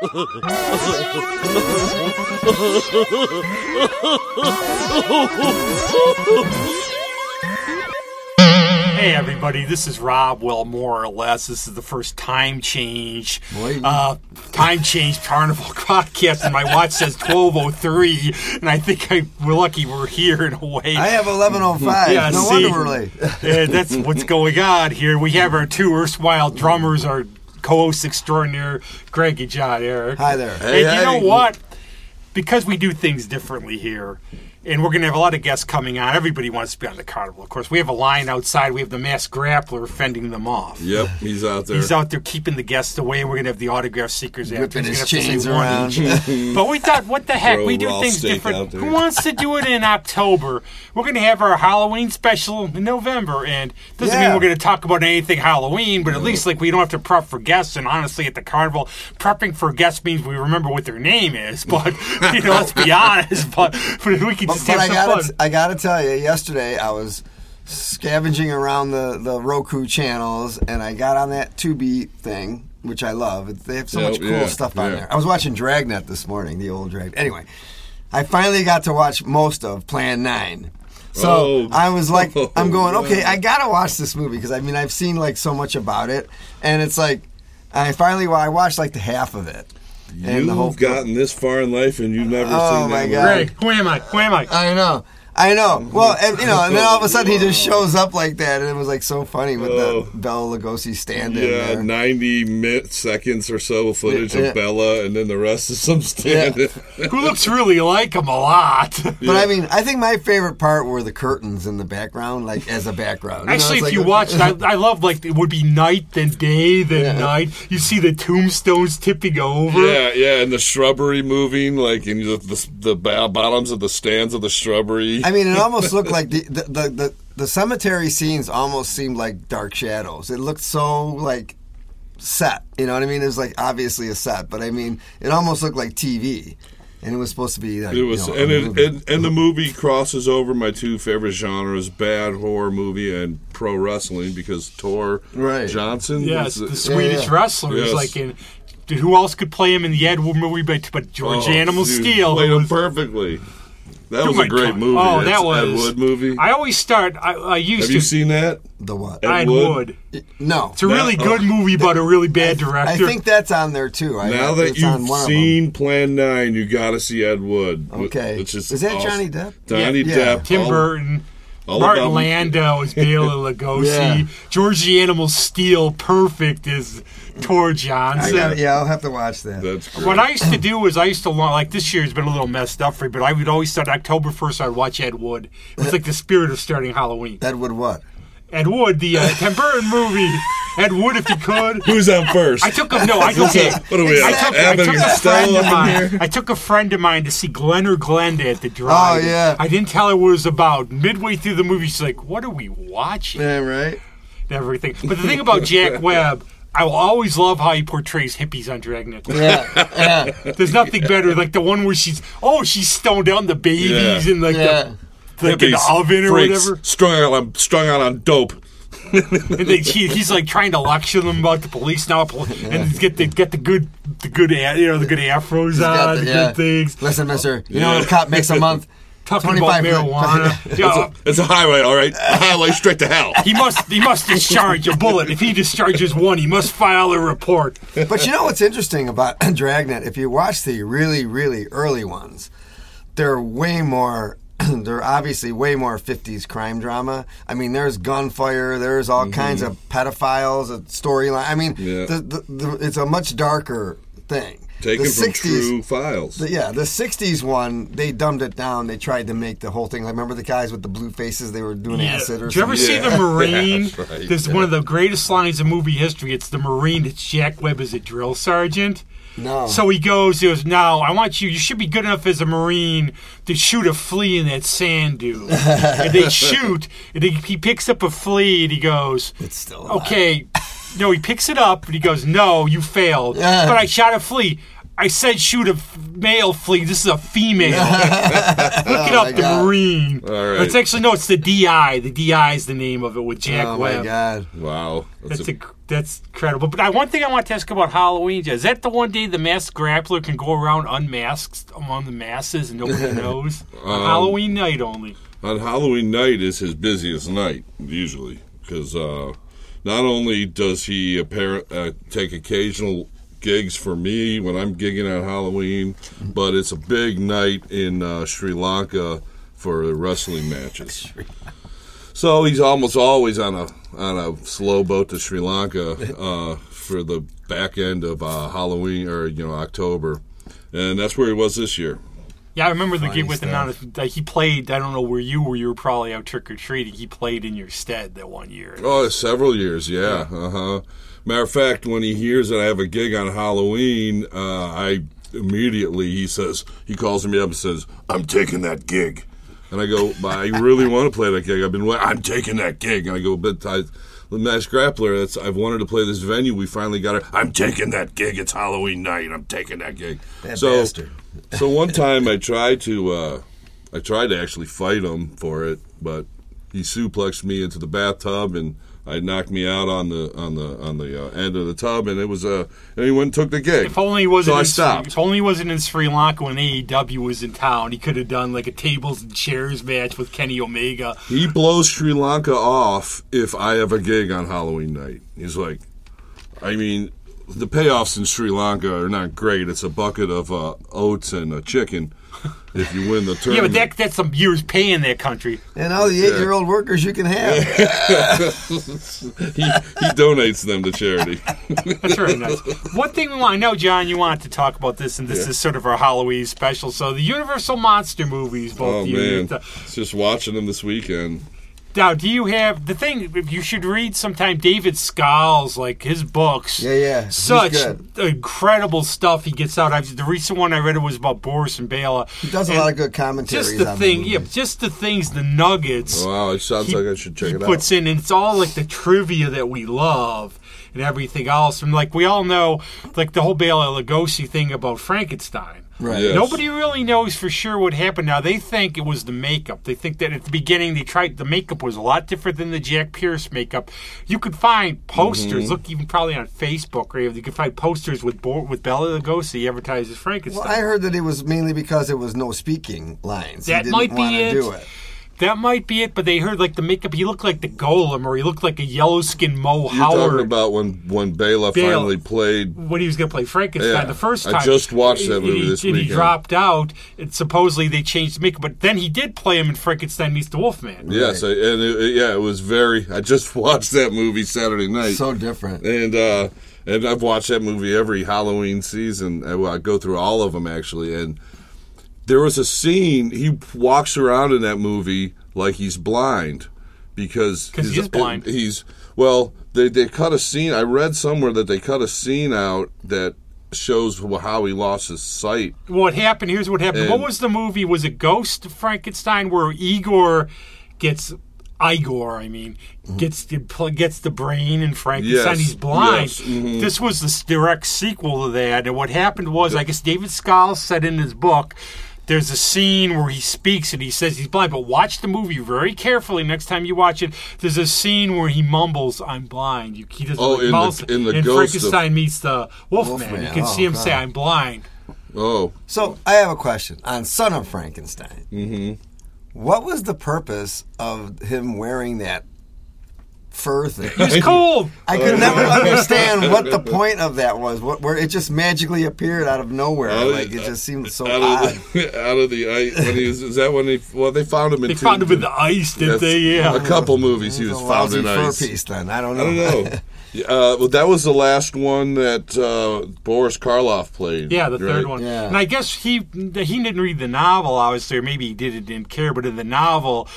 Hey everybody, this is Rob. Well, more or less, this is the first time change, uh, time change Carnival podcast, and my watch says twelve oh three, and I think I, we're lucky we're here in a way. I have 1105. Yeah, no see. wonder we're late. Yeah, that's what's going on here. We have our two erstwhile drummers, our co-hosts extraordinaire, Greg and John Eric. Hi there. and Hey, you know what? Because we do things differently here, and we're going to have a lot of guests coming on. Everybody wants to be on the carnival. Of course, we have a line outside. We have the masked grappler fending them off. Yep, he's out there. He's out there keeping the guests away. We're going to have the autograph seekers after. Whipping his gonna have to chains around. but we thought, what the heck? Throw we do raw things steak different. Who wants to do it in October? We're going to have our Halloween special in November, and doesn't mean we're going to talk about anything Halloween, but at least like we don't have to prep for guests. And honestly, at the carnival, prepping for guests means we remember what their name is. But you know, let's be honest. But but if we can But, just but have I gotta, fun. I gotta tell you, yesterday I was scavenging around the, the Roku channels, and I got on that Tubi thing, which I love. They have so Yeah, much cool yeah, stuff on yeah. there. I was watching Dragnet this morning, the old Drag. Anyway, I finally got to watch most of Plan Nine. So Oh. I was like, I'm going, Oh, okay. I gotta watch this movie because I mean I've seen like so much about it, and it's like I finally well, I watched like the half of it. And You've gotten this far in life and you've never Oh, seen my that God. movie. Greg, who am I? Who am I? I know. I know. Well, and, you know, and then all of a sudden he just shows up like that, and it was like so funny with Oh. the Bela Lugosi stand-in Yeah, there. 90 minute seconds or so of footage Yeah. of Bela, and then the rest is some stand Who looks really like him a lot? But I mean, I think my favorite part were the curtains in the background, like as a background. You Actually, it's if like you a- watched, I, I love like it would be night then day then Yeah. night. You see the tombstones tipping over. Yeah, yeah, and the shrubbery moving, like in the, the, the bo- bottoms of the stands of the shrubbery. I mean, it almost looked like the the, the the the cemetery scenes almost seemed like Dark Shadows. It looked so like set. You know what I mean? It was like obviously a set, but I mean, it almost looked like TV, and it was supposed to be like It was, you know, and, a it, movie. and and the movie crosses over my two favorite genres: bad horror movie and pro wrestling. Because Tor Right. Johnson, Yes, was the Swedish yeah. wrestler is like in. Dude, who else could play him in the Ed Wood movie but, but George Oh, Animal dude, Steele? played who him perfectly. That Oh was a great God. movie. Oh, It's that was Ed Wood movie. I always start. I, I used Have to. you seen that? the what? Ed Ed Wood? Wood. No, It's a really That- good movie about a really bad director. I think that's on there too. I, now that it's on you've one of seen Plan Nine, you got to see Ed Wood. them. okay, Which is is that awesome. Johnny Depp? Johnny Yeah. Depp. Tim all- Burton. all Martin about- Landau is Bela Lugosi. Yeah. George the Animal Steele, perfect is Tor I Johnson. got yeah, I'll have to watch that. That's great. What I used to do was I used to lo- like this year's been a little messed up for me, but I would always start October first. I'd watch Ed Wood. It was like the spirit of starting Halloween. Ed Wood what? Ed Wood, the uh, Tim Burton movie. Ed Wood, if you could. Who's on first? I took a no. I took What's a. What are we I took, I took and a friend of mine. I took a friend of mine to see Glenn or Glenda at the drive. Oh, yeah. I didn't tell her what it was about. Midway through the movie, she's like, "What are we watching?" Yeah, right. and everything. But the thing about Jack Webb, I will always love how he portrays hippies on Dragnet. Yeah, yeah, There's nothing better, like the one where she's oh she's stoned down the babies Yeah. in like yeah. the like in the oven or freaks, whatever. Strung out on strung out on dope. And they, he, he's like trying to lecture them about the police now, pol- and get the get the good the good a- you know the good afros got on, the- the, yeah. good things. Listen, Mister, you know what a cop makes a month? Talking about 25 marijuana. Yeah, It's a highway, all right. A highway straight to hell. he must he must discharge a bullet. If he discharges one, he must file a report. But you know what's interesting about Dragnet? If you watch the really, really early ones, they're way more. They're obviously way more '50s crime drama. I mean, there's gunfire. There's all mm-hmm. kinds of pedophiles. A storyline. I mean, Yeah. the, the, the, it's a much darker thing. Taken the from true files. The- yeah, the '60s one, they dumbed it down. They tried to make the whole thing. Like, remember the guys with the blue faces? They were doing acid or Did you ever something. see the Marine? That's right. There's one of the greatest lines in movie history. It's the Marine. It's Jack Webb as a drill sergeant. No. So he goes, he goes, now I want you, you should be good enough as a Marine to shoot a flea in that sand dune. and they shoot, and he, he picks up a flea and he goes, It's still alive. okay. No, he picks it up and he goes, no, you failed. Yeah. But I shot a flea. I said shoot a f- male flea. This is a female. Look it Oh, my up, the God. Marine. All right. It's actually no, it's the DI. The DI is the name of it with Jack Oh Webb. Oh my god. Wow. That's a, that's incredible. But I, one thing I want to ask about Halloween is that the one day the masked grappler can go around unmasked among the masses and nobody knows Um, on Halloween night only. on Halloween night is his busiest night usually because uh, not only does he apparent uh, take occasional gigs for me when I'm gigging on Halloween, but it's a big night in uh, Sri Lanka for the wrestling matches. So he's almost always on a on a slow boat to Sri Lanka uh, for the back end of uh, Halloween or you know October, and that's where he was this year. Yeah, I remember the Funny gig with him. stuff. on- Like he played. I don't know where you were. You were probably out trick or treating. He played in your stead that one year. Oh, several years, yeah. Uh huh. Matter of fact, when he hears that I have a gig on Halloween, uh, I immediately he says he calls me up and says, "I'm taking that gig," and I go, "I really want to play that gig. I've been, I'm taking that gig." And I go, "But I, the Masked Grappler, that's I've wanted to play this venue. We finally got it. I'm taking that gig. It's Halloween night. I'm taking that gig." That so, bastard. So one time I tried to, uh, I tried to actually fight him for it, but he suplexed me into the bathtub and I knocked me out on the on the on the uh, end of the tub, and it was uh, and he went and took the gig. If only he wasn't. So I stopped. If only he wasn't in Sri Lanka when AEW was in town, he could have done like a tables and chairs match with Kenny Omega. He blows Sri Lanka off if I have a gig on Halloween night. He's like, I mean, the payoffs in Sri Lanka are not great. It's a bucket of uh, oats and a chicken if you win the tournament, Yeah, but that, that's some years pay in that country. And all the eight year old workers you can have. he, he donates them to charity. That's very nice. One thing we want, I know, John, you wanted to talk about this, and this Yeah. is sort of our Halloween special. So the Universal monster movies, both Oh of you. man, the- it's just watching them this weekend. Now, do you have the thing? You should read sometime David Skal's, like his books. Yeah, yeah. Such incredible stuff he gets out. I've, the recent one I read it was about Boris and Bela. He does a And lot of good commentary. Just the on thing, movies. yeah, just the things, the nuggets. Wow, it sounds he- like I should check he it out. puts in, and it's all like the trivia that we love and everything else. And like we all know, like the whole Bela Lugosi thing about Frankenstein. Right. Yes. Nobody really knows for sure what happened. Now they think it was the makeup. They think that at the beginning they tried the makeup was a lot different than the Jack Pierce makeup. You could find posters. Mm-hmm. Look, even probably on Facebook, or you could find posters with Bo- with Bela Lugosi advertised as Frankenstein. Well, I heard that it was mainly because it was no speaking lines. That he didn't might be want it. do it. That might be it, but they heard like the makeup. He looked like the Golem, or he looked like a yellow skinned Mo You're Howard. talking about when when Bela Bela. finally played. when he was going to play Frankenstein Yeah, the first time. I time. just watched that movie And he- this and he dropped out, and supposedly they changed the makeup. But then he did play him in Frankenstein meets the Wolfman. Yes, I, and it, it- yeah, it was very. I just watched that movie Saturday night, So different. and uh, and I've watched that movie every Halloween season. I, I go through all of them actually, and there was a scene. He walks around in that movie like he's blind because 'Cause he his- is blind. He's well. They they cut a scene. I read somewhere that they cut a scene out that shows how he lost his sight. What happened? Here's what happened. And- what was the movie? Was it Ghost Frankenstein where Igor gets Igor? I mean, gets the gets the brain and Frankenstein. Yes, He's blind. yes, mhm. This was the direct sequel to that. And what happened was, I guess David Skal's said in his book. There's a scene where he speaks and he says he's blind, but watch the movie very carefully next time you watch it. There's a scene where he mumbles, "I'm blind." You, he doesn't Oh, like in the- in the and Ghost of- Frankenstein meets the Wolfman. Wolfman, You can oh, see him say, "I'm blind." Oh, So I have a question on Son of Frankenstein. Mm-hmm. What was the purpose of him wearing that fur thing? He's cold. I could never understand what the point of that was. What, where it just magically appeared out of nowhere. Out of- like it just seemed so out odd. of the out of the ice. When he was, is that when they well they found him in They two- found him in the ice, didn't Yes, they? Yeah. a couple movies he It was a found in fur ice. piece. Then I don't know. I don't know. Yeah, uh, well, that was the last one that uh, Boris Karloff played. Yeah, the right? third one. Yeah. And I guess he he didn't read the novel, obviously, or maybe he did it didn't care. But in the novel,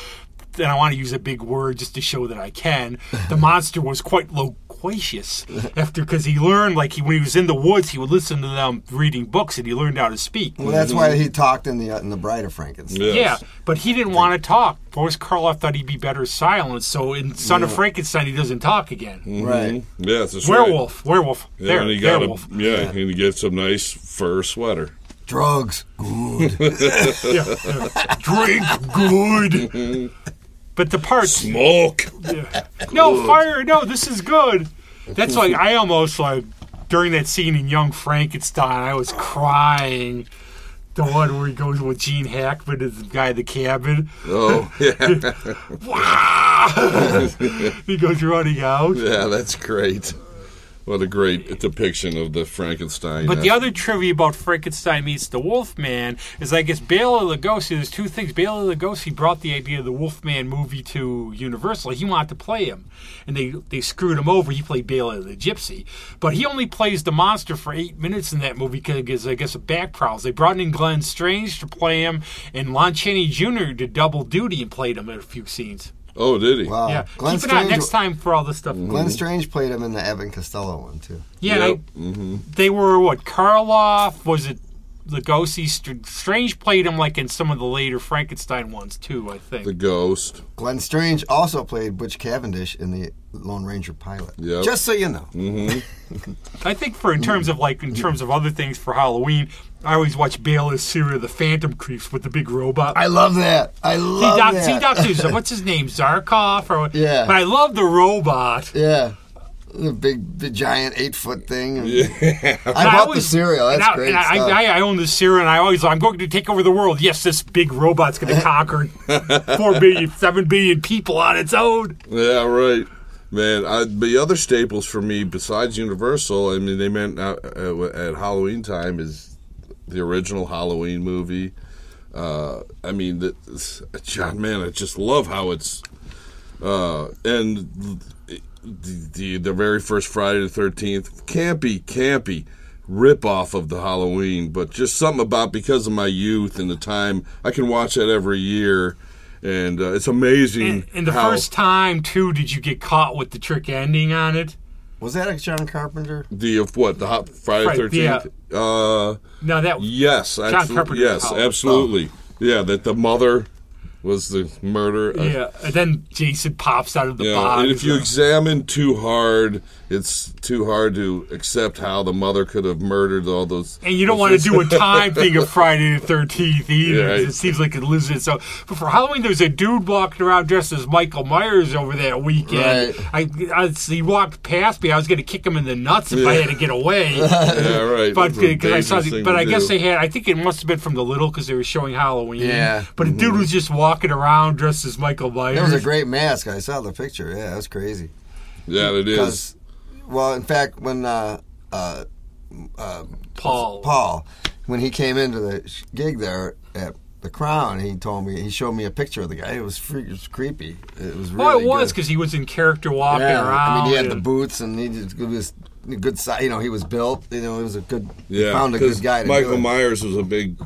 and I want to use a big word just to show that I can, the monster was quite loquacious after because he learned like he, when he was in the woods he would listen to them reading books and he learned how to speak. Well, that's why he talked in the uh, in the Bride of Frankenstein. Yes. Yeah, but he didn't want to talk. Boris Karloff thought he'd be better silent, so in Son of Frankenstein he doesn't talk again. Right. Yes, that's right. Werewolf, werewolf, Yeah, there, and he got a, werewolf. yeah, and he gets some nice fur sweater. Drugs. Good. Yeah, yeah. Drink good. But the part, Smoke. no fire, no, this is good. That's like I almost like during that scene in Young Frankenstein, I was crying. The one where he goes with Gene Hackman as the guy in the cabin. Oh, yeah. Wow! he goes running out. yeah, that's great. What a great depiction of the Frankenstein. But the other trivia about Frankenstein meets the Wolfman is I guess Bela Lugosi. There's two things. Bela Lugosi brought the idea of the Wolfman movie to Universal. He wanted to play him, and they they screwed him over. He played Bela the Gypsy, but he only plays the monster for eight minutes in that movie because I guess of back problems. They brought in Glenn Strange to play him, and Lon Chaney Jr. did double duty and played him in a few scenes. Oh, did he? Wow. yeah, Glenn keep it on Strange- next time for all this stuff. Glenn mm-hmm. Strange played him in the Evan Costello one too. Yeah, Yep. I- they were what Karloff was it? Lugosi Str- Strange played him like in some of the later Frankenstein ones too. I think. The ghost. Glenn Strange also played Butch Cavendish in the Lone Ranger pilot. Yep. Just so you know. Mm-hmm. I think for in terms of like in terms of other things for Halloween, I always watch Bela's series, The Phantom Creeps, with the big robot. I love that. I See, love doc, that. see, Doctor, what's his name? Zarkov, or Yeah. But I love the robot. Yeah. The big, the giant eight foot thing. and- And I bought the always- cereal. and That's I, great and I, stuff. I, I own the cereal, and I always I'm going to take over the world. Yes, this big robot's going to conquer four billion, seven billion people on its own. Yeah, right. Man, I, the other staples for me, besides Universal, I mean, they meant uh, uh, at Halloween time is the original Halloween movie. Uh, I mean, the, John, man, I just love how it's uh, and the, the the very first Friday the Thirteenth, campy, campy rip off of the Halloween, but just something about because of my youth and the time I can watch that every year. And uh, it's amazing. And, and the how- first time too, did you get caught with the trick ending on it? Was that a John Carpenter? The of what the hot Friday Right, Thirteenth? Uh, No, that yes, absolutely. Carpenter's Yes, Halloween. absolutely. Yeah, that the mother was the murder. Yeah, and then Jason pops out of the yeah, box. and if you examine too hard, it's too hard to accept how the mother could have murdered all those. and you don't want to do a time thing of Friday the Thirteenth either. Yeah, 'cause right. It seems like it loses it. So, but for Halloween, there's a dude walking around dressed as Michael Myers over that weekend. I, I, he walked past me. I was going to kick him in the nuts if I had to get away. Yeah, right. But because I saw, the, but to I guess do. they had. I think it must have been from the little because they were showing Halloween. Yeah. But a dude mm-hmm. was just walking around dressed as Michael Myers. That was a great mask. I saw the picture. Yeah, that was crazy. Yeah, it is. Because, well, in fact, when uh, uh, uh, Paul. Paul, when he came into the gig there at the Crown, he told me he showed me a picture of the guy. It was freak, it was creepy. It was really Well, it was because he was in character walking yeah, around. I mean, he had the boots and he just, it was a good size. You know, he was built. You know, he was a good. yeah, found a 'cause good guy. To Michael do it. Myers was a big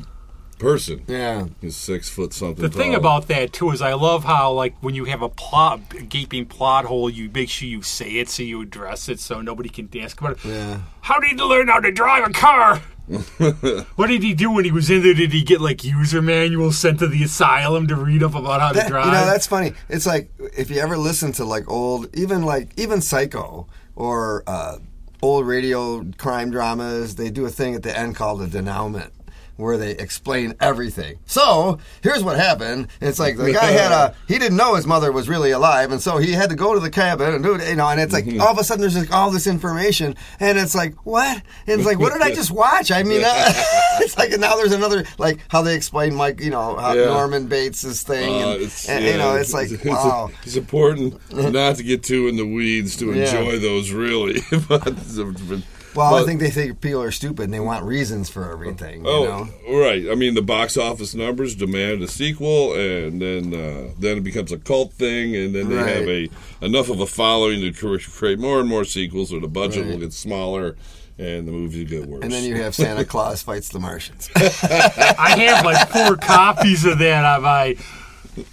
person. Yeah, He's six foot something. The thing tall. about that too is I love how like when you have a plot a gaping plot hole, you make sure you say it so you address it so nobody can ask about it. yeah. How did he learn how to drive a car? what did he do when he was in there? Did he get like user manuals sent to the asylum to read up about how to drive? you know, that's funny. It's like if you ever listen to like old, even like even Psycho or uh, old radio crime dramas, they do a thing at the end called a denouement. Where they explain everything. So here's what happened. It's like the guy had a he didn't know his mother was really alive, and so he had to go to the cabin and do it. You know, and it's like all of a sudden there's like all this information, and it's like what? And it's like what did I just watch? I mean, uh, it's like and now there's another like how they explain Mike, you know, how Yeah. Norman Bates's thing, Uh, and, and, yeah, you know, it's like it's, wow. it's important not to get too in the weeds to Yeah. enjoy those, really. but, but- Well, I think they think people are stupid and they want reasons for everything. You Oh, know? right. I mean, the box office numbers demand a sequel, and then uh, then it becomes a cult thing, and then they Right. have a enough of a following to cre- create more and more sequels, or the budget Right. will get smaller, and the movies get worse. And then you have Santa Claus fights the Martians. I have like four copies of that on my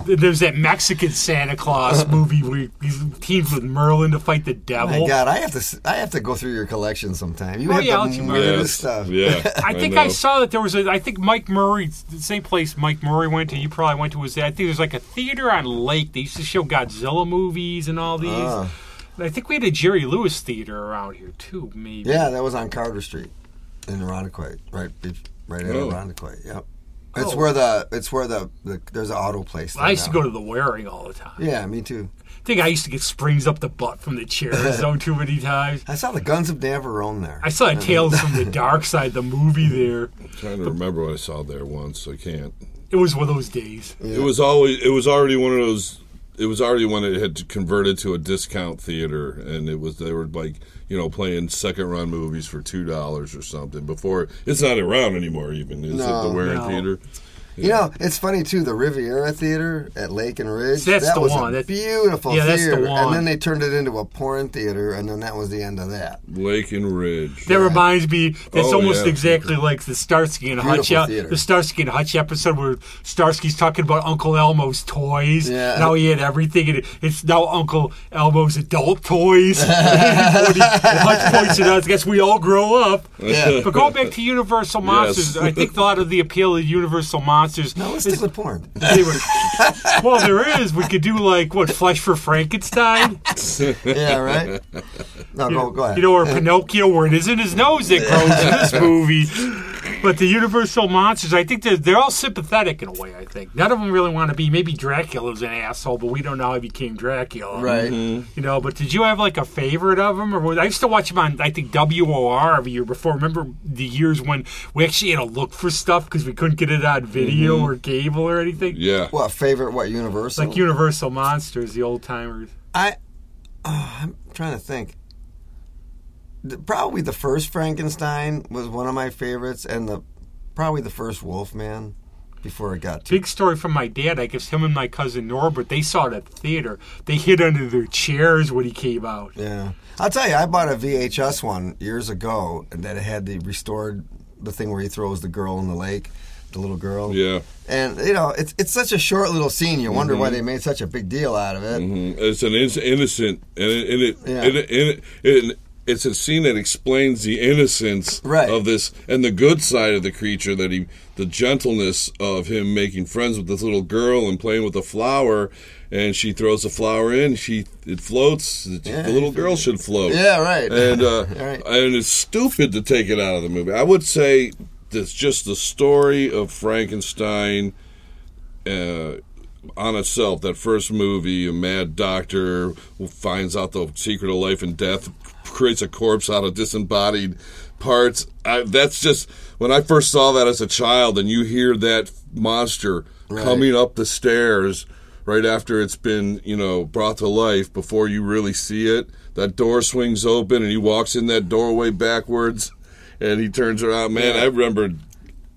There's that Mexican Santa Claus movie where he's teams with Merlin to fight the devil. my God, I have to. s- I have to go through your collection sometime. You Oh, have yeah, I'll the let you borrow weirdest Yes. stuff. Yeah. I think I, know. saw that there was a. I think Mike Murray, the same place Mike Murray went to. You probably went to was. that. I think there's like a theater on Lake. They used to show Godzilla movies and all these. Ah. I think we had a Jerry Lewis theater around here too. Maybe. Yeah, that was on Carter Street in Irondequoit, right, right in Oh. Irondequoit. Yep. It's Oh. where the it's where the, the there's an auto place. I used to go to the wearing all the time. Yeah, me too. I think I used to get springs up the butt from the chairs though too many times. I saw the Guns of Navarone there. I saw Tales from the Dark Side, the movie there. trying to remember what I saw there once. I can't. It was one of those days. It was always. It was already one of those. It was already when it had converted to a discount theater, and it was they were like you know playing second run movies for two dollars or something. Before it's not around anymore. Even is it the Waring No. Theater? You know, it's funny too. The Riviera Theater at Lake and Ridge. That's that the was one. a That- beautiful Yeah, that's the theater. one. And then they turned it into a porn theater, and then that was the end of that. Lake and Ridge. That reminds me. That's Oh, almost yeah. exactly like the Starsky and Hutch. Beautiful ep- theater. The Starsky and Hutch episode where Starsky's talking about Uncle Elmo's toys. Yeah. Now he had everything, and it's now Uncle Elmo's adult toys. and Hutch points it out. I guess we all grow up. Yeah. But going back to Universal Monsters, I think a lot of the appeal of Universal Monsters. No, let's is- stick with porn. they were, well, there is. We could do like what Flesh for Frankenstein. yeah, right. No, go go ahead. You know, or Pinocchio, where it isn't his nose that grows in this movie. But the Universal monsters, I think they're, they're all sympathetic in a way. I think none of them really want to be. Maybe Dracula's an asshole, but we don't know how he became Dracula, right. Mm-hmm. You know. But did you have like a favorite of them, or was, I used to watch them on I think WOR every year before. Remember the years when we actually had to look for stuff because we couldn't get it on video mm-hmm. or cable or anything. Yeah. What favorite? What Universal? Like Universal monsters, the old timers. I, oh, I'm trying to think. The- Probably the first Frankenstein was one of my favorites, and the probably the first Wolfman before it got too. Big story from my dad. I guess him and my cousin Norbert, they saw it at the theater. They hid under their chairs when he came out. Yeah, I'll tell you, I bought a VHS one years ago that had the restored the thing where he throws the girl in the lake, the little girl. Yeah. And you know, it's it's such a short little scene. You wonder Mm-hmm. why they made such a big deal out of it. Mm, It's an in- innocent, and it, and it, Yeah. and it, and it, it- it's a scene that explains the innocence Right. of this and the good side of the creature. That he, the gentleness of him making friends with this little girl and playing with a flower, and she throws the flower in. She it floats. Yeah, the little girl should float. Yeah, right. and uh, Right. and it's stupid to take it out of the movie. I would say that's just the story of Frankenstein uh, on itself. That first movie, a mad doctor finds out the secret of life and death, creates a corpse out of disembodied parts. I, that's just when I first saw that as a child, and you hear that monster coming up the stairs right after it's been you know brought to life before you really see it that door swings open and he walks in that doorway backwards and he turns around man Yeah. i remember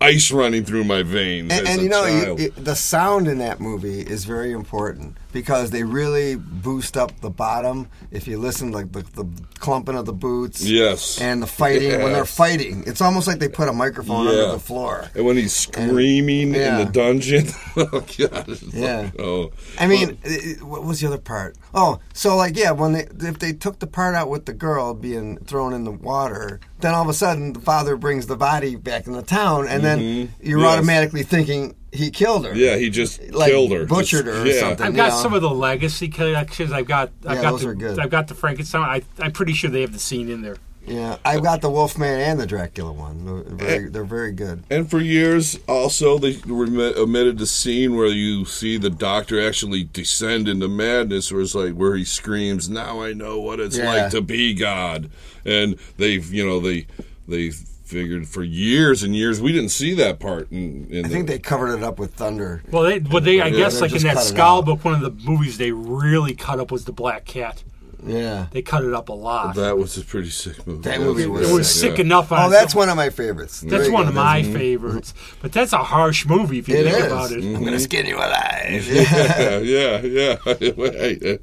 ice running through my veins and, and you know, you, child. it, the sound in that movie is very important because they really boost up the bottom. If you listen, like the, the clumping of the boots, yes and the fighting when they're fighting, it's almost like they put a microphone Yeah. under the floor. and when he's screaming yeah. in the dungeon oh god Yeah. like, oh I mean, it- it- what was the other part? Oh, so like yeah, when they if they took the part out with the girl being thrown in the water, then all of a sudden the father brings the body back in the town, and then you're Mm-hmm. Yes. automatically thinking he killed her. yeah he just Like killed her butchered Just- her or yeah. something. I've got know. some of the legacy collections. I've got. I've Yeah, got those the, are good. I've got the Frankenstein. I, I'm pretty sure they have the scene in there. Yeah, I've got the Wolfman and the Dracula one. They're very, they're very good. And for years, also, they remi- omitted the scene where you see the doctor actually descend into madness, where it's like where he screams, "Now I know what it's Yeah. like to be God." And they've, you know, they they figured for years and years we didn't see that part. In, in I think they covered it up with thunder. Well, they, well, they. I Yeah, guess like in that cut it Skal book, one of the movies they really cut up was the Black Cat. Yeah, They cut it up a lot. that was a pretty sick movie. That movie it was was sick, sick enough. On Oh, that's one of my favorites. That's Very one of my That's- mm-hmm. favorites. But that's a harsh movie if you It think is. about it. I'm gonna mm-hmm. skin you alive. yeah, yeah, yeah.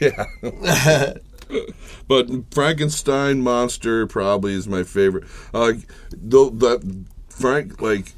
Yeah. but Frankenstein monster probably is my favorite. Uh, though that Frank like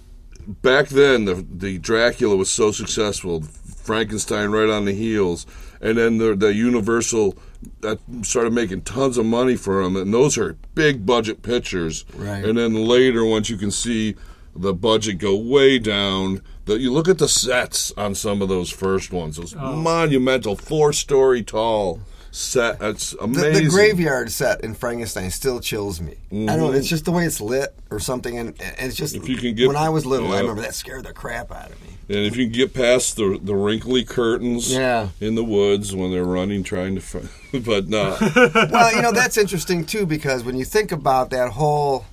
back then the the Dracula was so successful. Frankenstein right on the heels, and then the the Universal that started making tons of money for them, and those are big budget pictures. Right. And then later, once you can see the budget go way down, that you look at the sets on some of those first ones, those monumental four story tall set. It's The, amazing. the graveyard set in Frankenstein still chills me. I don't know. It's just the way it's lit or something, and, and it's just. Mm-hmm. If you can get- when I was little, I remember that scared the crap out of me. And if you can get past the the wrinkly curtains Yeah. in the woods when they're running trying to, find, but no, well, you know that's interesting too because when you think about that whole,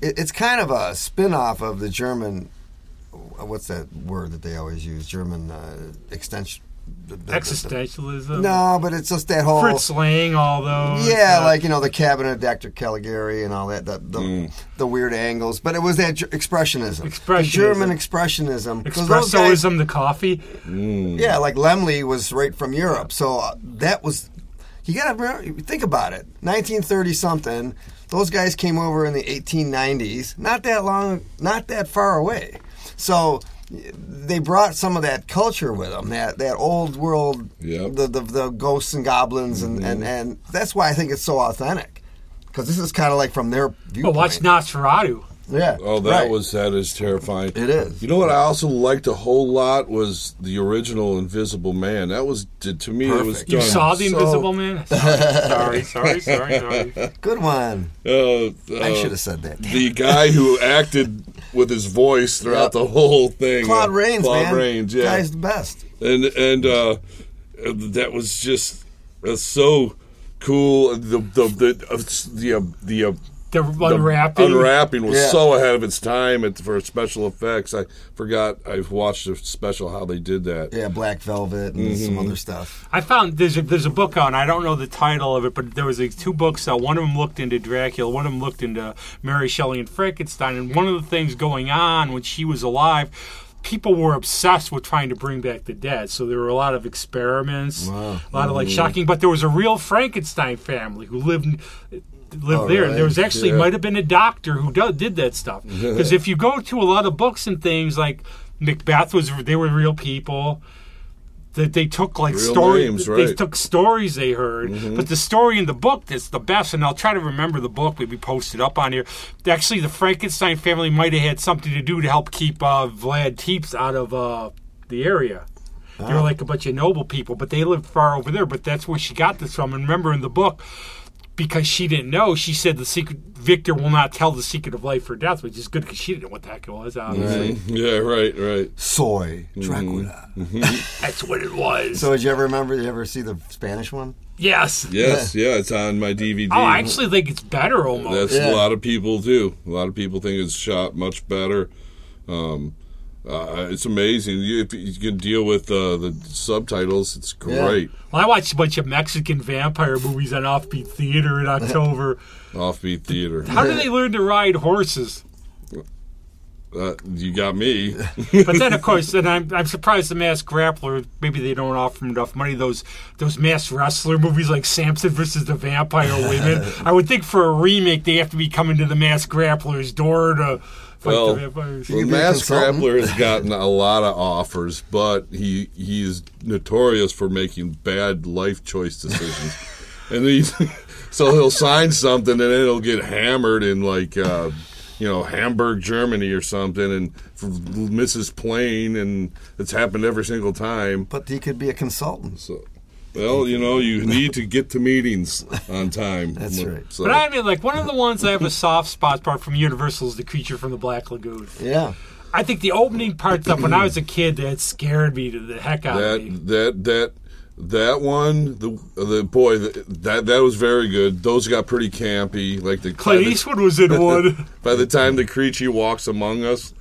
it, it's kind of a spin-off of the German. What's that word that they always use? German uh, extension. The- the- the- Existentialism. No, but it's just that whole. Fritz Lang, all those. Yeah, uh, like you know the cabinet of Dr. Caligari and all that, the the, Mm. the weird angles. But it was that ger- expressionism, the Expressionism. German expressionism. 'Cause those guys- espressoism, the coffee. yeah, like Laemmle was right from Europe, so uh, that was. You got to think about it. 1930 something. Those guys came over in the 1890s. Not that long, not that far away. So they brought some of that culture with them. That that old world, Yep. the, the the ghosts and goblins, and, and and that's why I think it's so authentic. Because this is kind of like from their Oh, viewpoint. watch Nosferatu. Yeah. oh, that right. was that is terrifying. It is. You know what I also liked a whole lot was the original Invisible Man. That was to, to me it was Perfect. You saw the so- Invisible Man? Sorry, sorry, sorry, sorry. good one. Uh, I uh, should have said that. the guy who acted with his voice throughout the whole thing. Claude uh, Rains, Claude man. Rains, yeah. Guy's the best. and and uh, that was just uh, so cool. The the the uh, the uh, the, uh, The the unwrapping. unwrapping was Yeah. so ahead of its time at, for special effects. I forgot I watched a special how they did that. Yeah, Black Velvet and Mm-hmm. some other stuff. I found there's a, there's a book out, and I don't know the title of it, but there was like, two books out. One of them looked into Dracula, one of them looked into Mary Shelley and Frankenstein. And one of the things going on when she was alive, people were obsessed with trying to bring back the dead. So there were a lot of experiments, Wow. a lot of like shocking. But there was a real Frankenstein family who lived. Lived there, and there was actually Yeah. might have been a doctor who do, did that stuff. Because if you go to a lot of books and things like Macbeth was, they were real people that they took like Real stories. names, They took stories they heard, but the story in the book that's the best. And I'll try to remember the book. Maybe post it up on here. Actually, the Frankenstein family might have had something to do to help keep uh, Vlad Tepes out of uh, the area. They were like a bunch of noble people, but they lived far over there. But that's where she got this from. And remember in the book, because she didn't know, she said the secret. Victor will not tell the secret of life or death, which is good because she didn't know what the heck it was. Obviously, Yeah, right, right. Soy Mm-hmm. Dracula. that's what it was. So did you ever remember? Did you ever see the Spanish one? yes. Yes, yeah, it's on my DVD. Oh, I actually think it's better almost. That's Yeah. a lot of people do. A lot of people think it's shot much better. Um, uh, it's amazing. You, if you can deal with uh, the subtitles, it's great. Well, I watched a bunch of Mexican vampire movies on Offbeat Theater in October. Offbeat theater. How do they learn to ride horses? Uh, you got me. But then, of course, then I'm, I'm surprised the Masked Grappler. Maybe they don't offer them enough money. Those those masked wrestler movies like Samson versus the Vampire Women. I would think for a remake they have to be coming to the Masked Grappler's door to fight Well, the. Well, could be a Mass consultant. Grappler has gotten a lot of offers, but he he's notorious for making bad life choice decisions, and he so he'll sign something and then it'll get hammered in like uh, you know Hamburg, Germany or something, and misses plane, and it's happened every single time. But he could be a consultant. So, well, you know, you need to get to meetings on time. That's right. So, But I mean, like one of the ones I have a soft spot part from Universal is the creature from the Black Lagoon. Yeah. I think the opening parts of when I was a kid that scared me to the heck out of me. that that that that one the the boy that that was very good those got pretty campy like the Clint Eastwood was in one. by the time the creature walks among us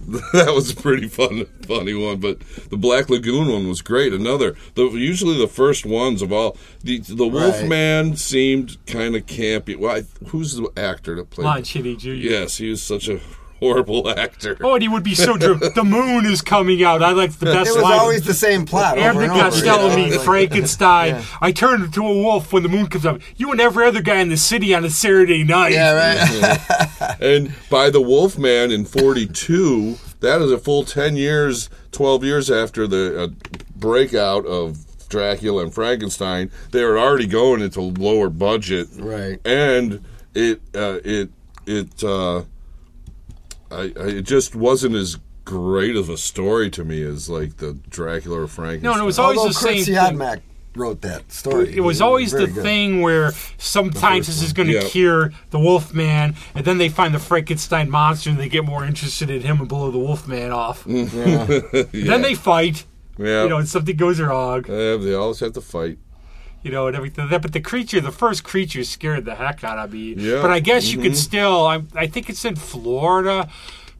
that was a pretty fun funny one but the black lagoon one was great. Another the usually the first ones of all the the wolfman seemed kind of campy. Well I, who's the actor that played Lon Chaney Jr. yes he was such a horrible actor Oh, and he would be so true. the moon is coming out. I like the best It was line. always the same plot. over Abbott and Costello you know, meet Frankenstein. Yeah. I turn into a wolf when the moon comes up. You and every other guy in the city on a Saturday night. Yeah, right. and by the wolfman in 42 that is a full ten years, twelve years after the uh, breakout of Dracula and Frankenstein. They were already going into lower budget, Right. And it uh, it it uh, I, I it just wasn't as great of a story to me as like the Dracula or Frankenstein. No, and it was always Although the Kurt same thing. Siodmak wrote that story. It was He always the good. thing where sometimes this is going to Yeah. cure the Wolfman, and then they find the Frankenstein monster and they get more interested in him and blow the Wolfman off. Yeah. Then they fight, yeah, you know, and something goes wrong, Uh, they always have to fight. You know, and everything. that, But the creature, the first creature, scared the heck out of me. Yeah. But I guess you could mm-hmm. still. I, I think it's in Florida.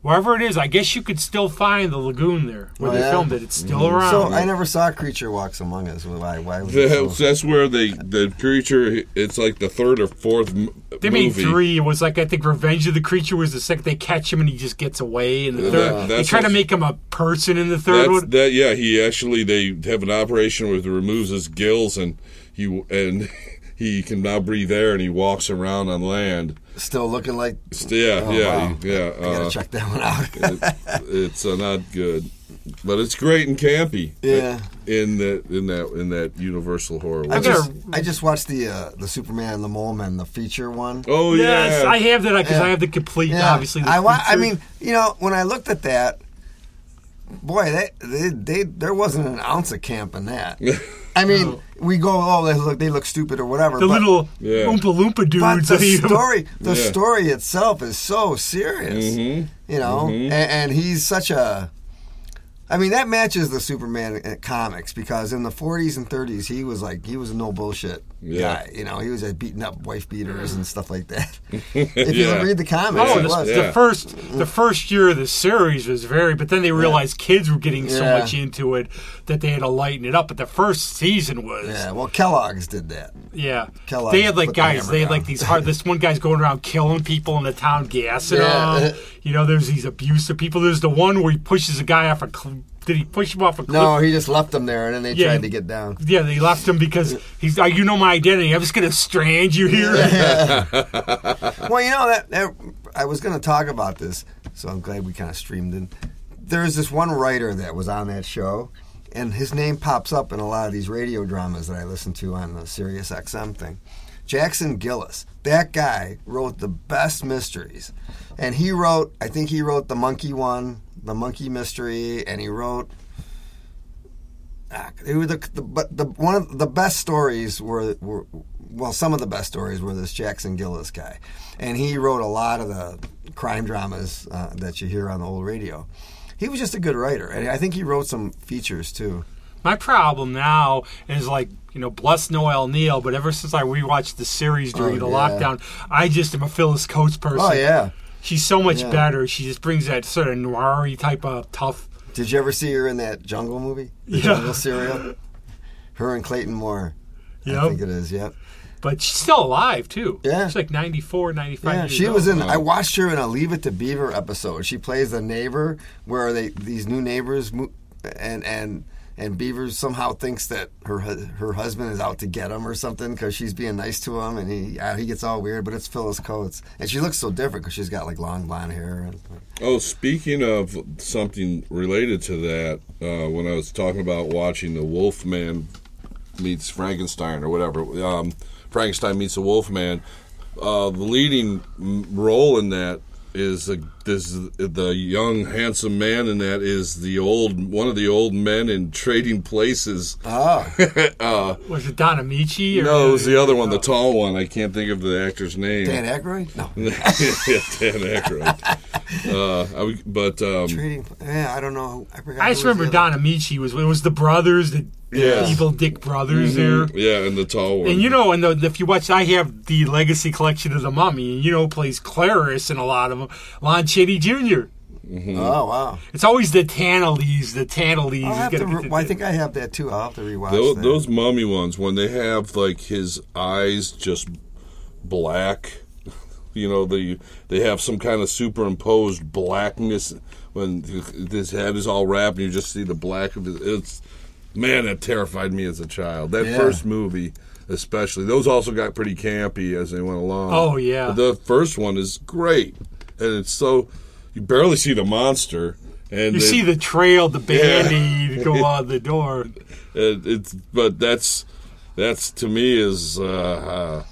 Wherever it is, I guess you could still find the lagoon there where Oh, they yeah? filmed it. It's still mm-hmm. around. So I never saw a Creature Walks Among Us. Why? Why was it That's, so? that's where they the creature. It's like the third or fourth m- They made three. It was like I think Revenge of the Creature was the second. They catch him and he just gets away. And the Yeah, third, that- they try to make him a person in the third That's, one. that yeah, he actually they have an operation where he removes his gills and he and he can now breathe air and he walks around on land. Still looking like. Yeah, Oh, yeah, wow. yeah. I gotta uh, check that one out. it- it's uh, not good, but it's great and campy. Yeah. In that in that in that Universal horror. I just, I just watched the uh, the Superman and the Mole Men, the feature one. oh yes, yeah, I have that because Yeah. I have the complete. Yeah, Obviously, the I wa- I mean, you know, when I looked at that, boy, they, they, they there wasn't an ounce of camp in that. I mean, we go, oh, they look, they look stupid or whatever. the but, little Yeah. Oompa Loompa dudes. but the story, the Yeah. story itself is so serious. Mhm. You know, Mhm. and, and he's such a. I mean, that matches the Superman uh, comics because in the 40s and 30s, he was like he was a no bullshit Yeah. guy. You know, he was at beating up wife beaters and stuff like that. if you read the comics, Oh, it the, was. the Yeah. first the first year of the series was very, but then they realized kids were getting so much into it that they had to lighten it up. But the first season was, Yeah, well, Kellogg's did that. yeah. Kellogg they had like put the guys, they had down. like these hard. This one guy's going around killing people in the town, gassing Yeah. them. You know, there's these abusive people. There's the one where he pushes a guy off a. Cl- did he push him off a cliff? No, he just left them there, and then they Yeah. tried to get down. Yeah, they left him because he's. like, you know my identity. I'm just gonna strand you here. Well, you know that, that I was going to talk about this, so I'm glad we kind of streamed in. There's this one writer that was on that show, and his name pops up in a lot of these radio dramas that I listen to on the Sirius XM thing. Jackson Gillis. That guy wrote the best mysteries, and he wrote. I think he wrote the Monkey one, the Monkey Mystery, and he wrote. ah, the, the but the one of the best stories were, were well some of the best stories were this Jackson Gillis guy, and he wrote a lot of the crime dramas uh, that you hear on the old radio. He was just a good writer, and I think he wrote some features too. My problem now is like, you know, bless Noel Neill, but ever since I rewatched the series during Oh, the yeah. lockdown, I just am a Phyllis Coates person. Oh yeah, She's so much Yeah. better. She just brings that sort of noir type of tough. did you ever see her in that Jungle movie, the Yeah. Jungle serial? Her and Clayton Moore. I think it is. Yep. But she's still alive, too. Yeah. She's like 94, 95 Yeah, years she old. was in. I watched her in a Leave It to Beaver episode. She plays the neighbor where they these new neighbors mo- and and and Beaver somehow thinks that her her husband is out to get him or something because she's being nice to him and he uh, he gets all weird. But it's Phyllis Coates and she looks so different because she's got like long blonde hair. And, Oh, speaking of something related to that, uh, when I was talking about watching the Wolfman meets Frankenstein or whatever, um, Frankenstein meets the Wolfman, uh, the leading role in that is the this the young handsome man in that is the old one of the old men in Trading Places. Ah, uh, Was it Don Ameche? Or no, it was the other one, the tall one. I can't think of the actor's name. Dan Aykroyd? No. yeah, Dan Aykroyd. uh, I, but um, Trading. Yeah, I don't know. I, forgot I just remember the other- Don Ameche was it was the brothers, the Yes. evil Dick brothers mm-hmm. there. yeah, and the tall one. And you know, and the, if you watch, I have the Legacy collection of the Mummy, and you know, plays Kharis in a lot of them. Lon Chaney Jr. Mm-hmm. Oh wow. It's always the Tannelese, the Tannelese. I'll is to re- well, I think I have that too. I'll have to rewatch those, that. those mummy ones when they have like his eyes just black you know the they have some kind of superimposed blackness when his head is all wrapped and you just see the black of his it's man that terrified me as a child that Yeah. first movie especially those also got pretty campy as they went along Oh, yeah. But the first one is great and it's so you barely see the monster and You they- see the trail, the band-aid go on the door. it, it's but that's that's to me is uh, uh,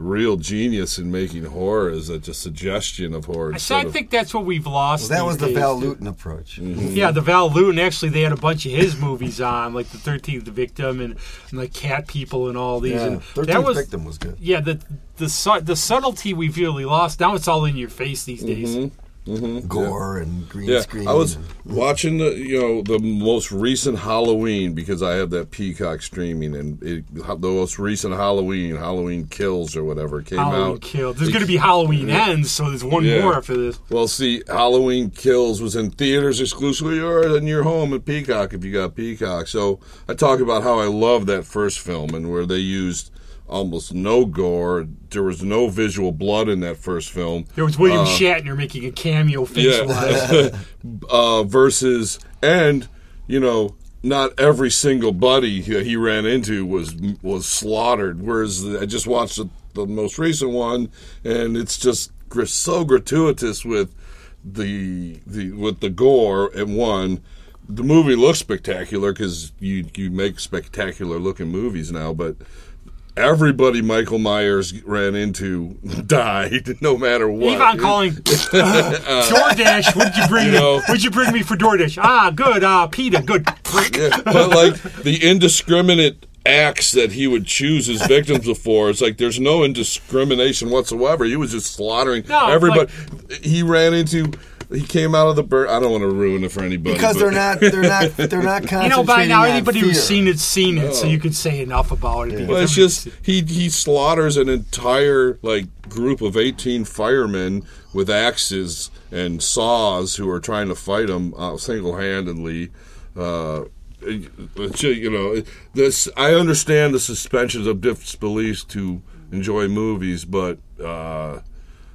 real genius in making horror is that just suggestion of horror. So instead I of- think that's what we've lost. Well, that was the days. Val Lewton approach. Mm-hmm. Yeah, the Val Lewton. Actually, they had a bunch of his movies on, like the Thirteenth Victim and, and like Cat People and all these. Yeah, that Thirteenth was Victim was good. yeah the the su- the subtlety we've really lost. Now it's all in your face these days. Mm-hmm. Mm-hmm. Gore and green yeah, screen. I was and- watching the you know the most recent Halloween because I have that Peacock streaming and it, the most recent Halloween, Halloween Kills or whatever came Halloween out. Kills. There's going to be Halloween Ends, so there's one Yeah. more after this. Well, see, Halloween Kills was in theaters exclusively or in your home at Peacock if you got Peacock. So I talk about how I love that first film and where they used almost no gore. There was no visual blood in that first film. There was William Shatner making a cameo face wise. Yeah. uh, versus, and, you know, not every single buddy he he ran into was was slaughtered. Whereas I just watched the, the most recent one, and it's just gr- so gratuitous with the the with the gore and one. The movie looks spectacular because you you make spectacular looking movies now, but everybody Michael Myers ran into died, no matter what. Yvonne calling DoorDash. What'd you bring You me? know. What'd you bring me for DoorDash? Ah, good. Ah, pita. Good. Yeah, but like the indiscriminate acts that he would choose his victims before, it's like there's no indiscrimination whatsoever. He was just slaughtering No, everybody. he ran into. He came out of the bird. I don't want to ruin it for anybody because but- they're not they're not they're not concentrating You know, by now on anybody fear. who's seen it's seen it, so you could say enough about it. because Well, it's everybody's- just he he slaughters an entire like group of eighteen firemen with axes and saws who are trying to fight him uh, single handedly. Uh, you know, this I understand the suspensions of disbelief to enjoy movies, but uh,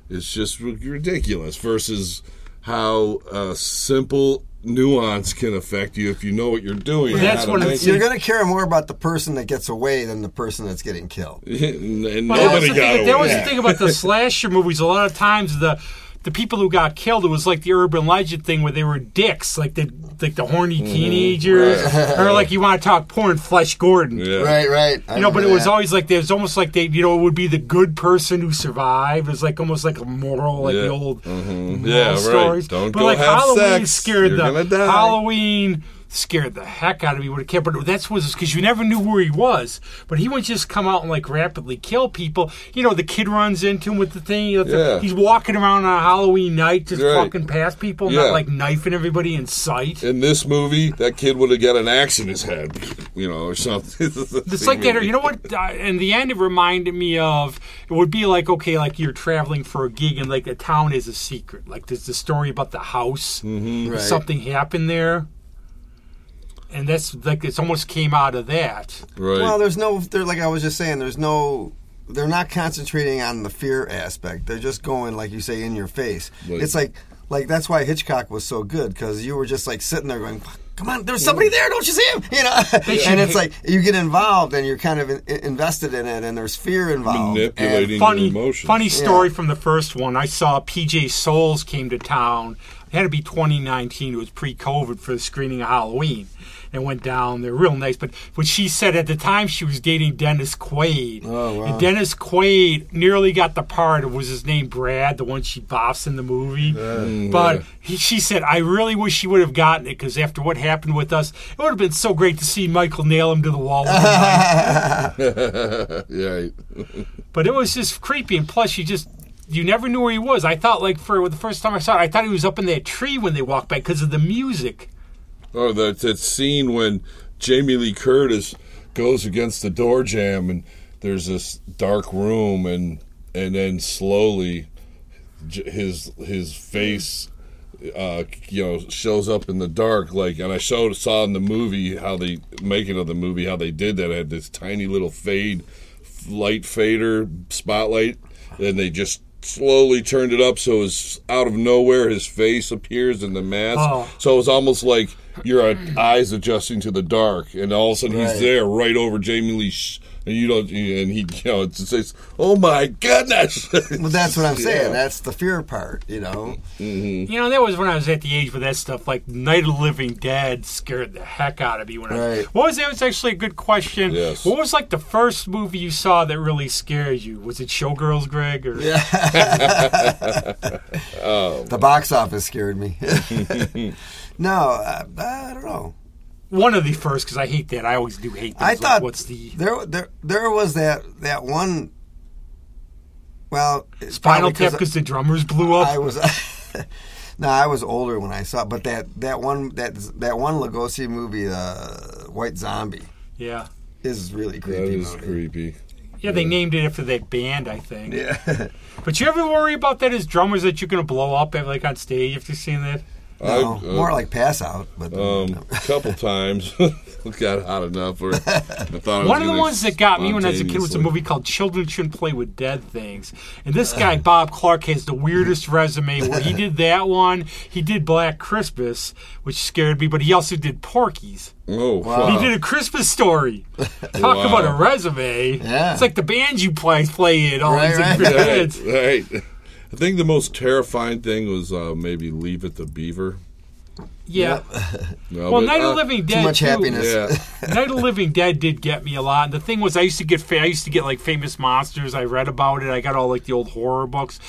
it's just ridiculous. Versus how uh, simple nuance can affect you if you know what you're doing. and That's how to what I'm. You're going to care more about the person that gets away than the person that's getting killed. it. and that was nobody the got thing, that was away. the thing about the slasher movies. A lot of times the the people who got killed, it was like the urban legend thing where they were dicks, like the like the horny Mm-hmm. teenagers, or like you want to talk porn, Flesh Gordon. Yeah. Right, right. I You know, but it remember was always like there's almost like they, you know, it would be the good person who survived. It was like almost like a moral, like the Yeah. old Mhm. moral Yeah, right. stories. Don't but go like have Halloween sex. scared You're the gonna die. Halloween scared the heck out of me when it came. But that's was because you never knew where he was. But he would just come out and like rapidly kill people. You know, the kid runs into him with the thing. You know, the- Yeah. He's walking around on a Halloween night, just Right. fucking past people, Yeah. not like knifing everybody in sight. in this movie, that kid would have got an axe in his head, you know, or something. It's like that. You know what? Uh, in the end, it reminded me of. It would be like okay, like you're traveling for a gig, and like the town is a secret. Like there's the story about the house. Mm-hmm. Right. Something happened there, and that's like it's almost came out of that. Right. Well, there's no. They're like I was just saying. There's no. They're not concentrating on the fear aspect. They're just going, like you say, in your face. Like- it's like, like that's why Hitchcock was so good because you were just like sitting there going, "Come on, there's somebody there! Don't you see him?" You know. should and it's like you get involved and you're kind of in, invested in it, and there's fear involved. Manipulating. And- Funny, your emotions. funny story from the first one. I saw PJ Soles came to town. It had to be 2019. It was pre-COVID for the screening of Halloween. And went down. They're real nice. But what she said at the time, she was dating Dennis Quaid. Oh, wow. And Dennis Quaid nearly got the part. It was his name Brad, the one she boffs in the movie? Mm, but he, she said, I really wish she would have gotten it because after what happened with us, it would have been so great to see Michael nail him to the wall. with a yeah. But it was just creepy, and plus, she just you never knew where he was. I thought, like for the first time I saw it, I thought he was up in that tree when they walked by because of the music. Oh, that that scene when Jamie Lee Curtis goes against the door jam and there's this dark room and and then slowly his his face uh, you know shows up in the dark like and I showed saw in the movie how they making of the movie how they did that I had this tiny little fade light fader spotlight and they just slowly turned it up so it's out of nowhere his face appears in the mask Oh. so it's almost like your uh, eyes adjusting to the dark and all of a sudden he's there right over Jamie Lee Sh- and you don't, and he, you know, it says, "Oh my goodness!" Well, that's what I'm saying. Yeah. That's the fear part, you know. You know, that was when I was at the age where that stuff like Night of the Living Dead scared the heck out of me. When I Right. what was that? Was actually a good question. Yes. What was like the first movie you saw that really scared you? Was it Showgirls, Greg? Or The box office scared me. no, uh, I don't know. One of the first? Because I hate that. I always do hate. Those. I Like, thought what's the there there there was that that one. Well, it's Spinal probably Tap? Because the drummers blew up. I was. no, I was older when I saw, it, but that that one that that one Lugosi movie, uh, White Zombie, yeah, is really creepy. is movie. creepy. yeah. They named it after that band, I think. Yeah. But you ever worry about that as drummers that you're going to blow up at, like on stage after seeing that? No, I've, uh, more like pass out, but Um, a couple times got hot enough where I thought I was One of the ones that got me when I was a kid was a movie called Children Shouldn't Play with Dead Things. And this guy, Bob Clark, has the weirdest resume where he did that one. He did Black Christmas, which scared me, but he also did Porky's. Oh, Wow. He did a Christmas story. Talk Wow. about a resume. Yeah. It's like the band you play play in all Right, these right. different right, right. I think the most terrifying thing was uh, maybe Leave It to Beaver. Yeah. No, Well, but, Night of uh, the Living Dead. too much too. happiness. Yeah, Night of the Living Dead did get me a lot. And the thing was, I used to get fa- I used to get like famous monsters. I read about it. I got all like the old horror books,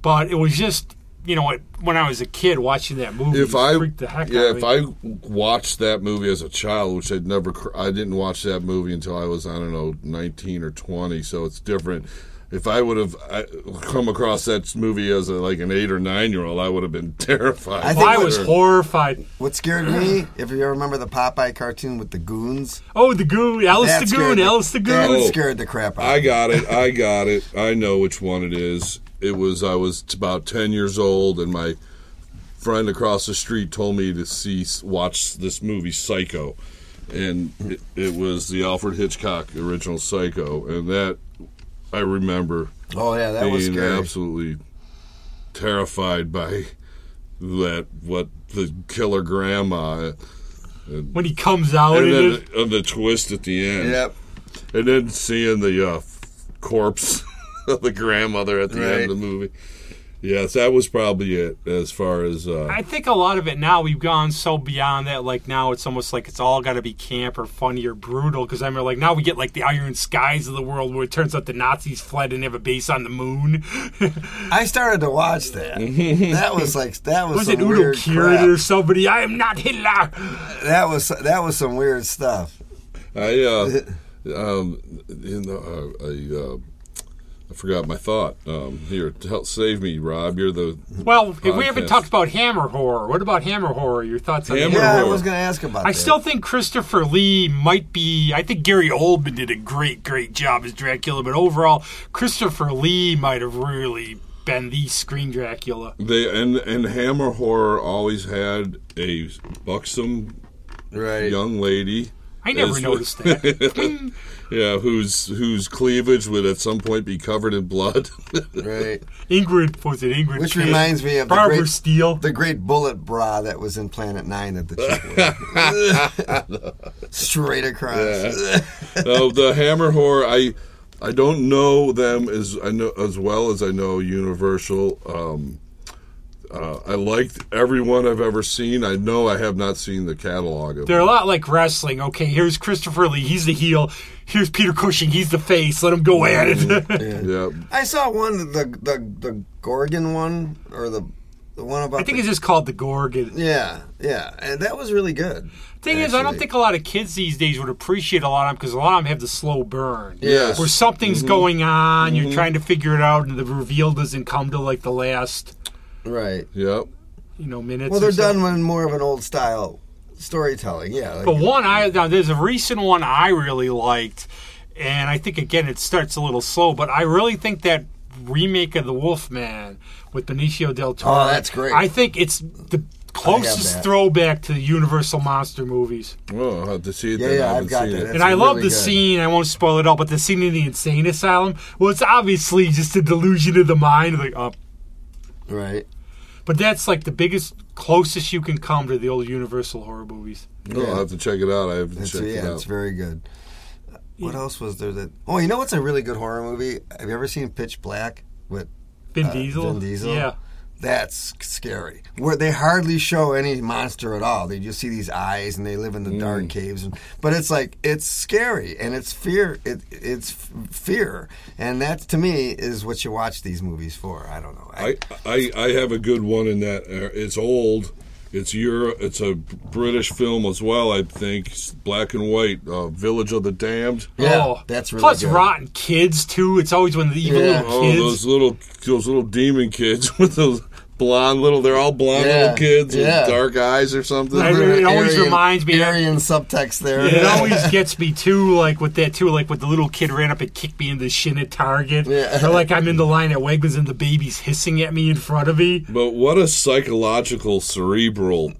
but it was just you know when I was a kid watching that movie. if it I the heck yeah out if me. I watched that movie as a child, which I'd never I didn't watch that movie until I was I don't know nineteen or twenty, so it's different. If I would have I, come across that movie as a, like an eight or nine year old, I would have been terrified. I Well, think I was horrified. What scared me, if you remember the Popeye cartoon with the goons, Oh, the goon, Alice that the goon, the- Alice the That goon. Oh. scared the crap out. I of me. got it. I got it. I know which one it is. It was I was about ten years old, and my friend across the street told me to see watch this movie Psycho, and it, it was the Alfred Hitchcock original Psycho, and that I remember Oh yeah, that was being scary. absolutely terrified by that what the killer grandma when he comes out and in then it. and the twist at the end. Yep. And then seeing the uh, corpse of the grandmother at the Right. end of the movie. Yes, that was probably it as far as. Uh, I think a lot of it now we've gone so beyond that. Like now it's almost like it's all got to be camp or funny or brutal. Because I remember like now we get like the Iron Skies of the world where it turns out the Nazis fled and have a base on the moon. I started to watch that. that was like that was, Was some it Udo weird Kier crap. or somebody? I am not Hitler. That was that was some weird stuff. I, uh, um, you know, uh, I, uh, I forgot my thought. Um, here, help save me, Rob. You're the. Well, if we haven't talked about Hammer horror. What about Hammer horror? Your thoughts on Hammer Hammer? Yeah, I was going to ask about. I that. still think Christopher Lee might be. I think Gary Oldman did a great, great job as Dracula, but overall, Christopher Lee might have really been the screen Dracula. They and and Hammer horror always had a buxom right. young lady. I never as- noticed that. Yeah, whose whose cleavage would at some point be covered in blood. Right. Ingrid was it Ingrid? Which Kid? reminds me of the Barbara great- Steele. The great bullet bra that was in Planet Nine at the chick wore. Straight across. no, the Hammer horror. I I don't know them as I know as well as I know Universal. Um, uh, I liked every one I've ever seen. I know I have not seen the catalog of. They're a lot like wrestling. Okay, here's Christopher Lee. He's the heel. Here's Peter Cushing. He's the face. Let him go at it. Yeah, I saw one the the the Gorgon one or the the one about I think the, it's just called the Gorgon. yeah yeah and that was really good. Thing is, I don't think a lot of kids these days would appreciate a lot of them because a lot of them have the slow burn. Yes. Where something's going on, you're trying to figure it out, and the reveal doesn't come to like the last, right. yep. you know, minutes. Well, they're so. done with more of an old style storytelling. Yeah. Like, But one I now there's a recent one I really liked, and I think again it starts a little slow, but I really think that remake of the Wolfman with Benicio del oh, Toro. Oh, that's great. I think it's the closest throwback to the Universal monster movies. Well, I'll have to see it. Yeah, then. yeah, I I've got seen that. it. It's and I love really the good. scene. I won't spoil it all, but the scene in the insane asylum. Well, it's obviously just a delusion of the mind. Like, oh, right. But that's like the biggest, closest you can come to the old Universal horror movies. Oh, I'll have to check it out. I haven't It's, checked it yeah, out. it's very good. what else was there that? Oh, you know what's a really good horror movie? Have you ever seen Pitch Black with Vin uh, Diesel. Vin Diesel? Yeah. That's scary. Where they hardly show any monster at all. They just see these eyes and they live in the dark caves. And, but it's like it's scary and it's fear. It, it's fear, and that to me is what you watch these movies for. I don't know. I, I I have a good one in that uh, it's old. It's Euro, It's a British film as well, I think. It's black and white. Uh, Village of the Damned. Yeah, oh, that's really plus good. rotten kids too. It's always when the evil Yeah. little Oh, those little those little demon kids with those blonde little. They're all blonde Yeah, little kids yeah. with dark eyes or something. I mean, it always Aryan- reminds me of- Aryan subtext there. It always gets me too, like with that too, like with the little kid ran up and kicked me in the shin at Target, Yeah. or like I'm in the line at Wegmans and the baby's hissing at me in front of me. But what a psychological, cerebral,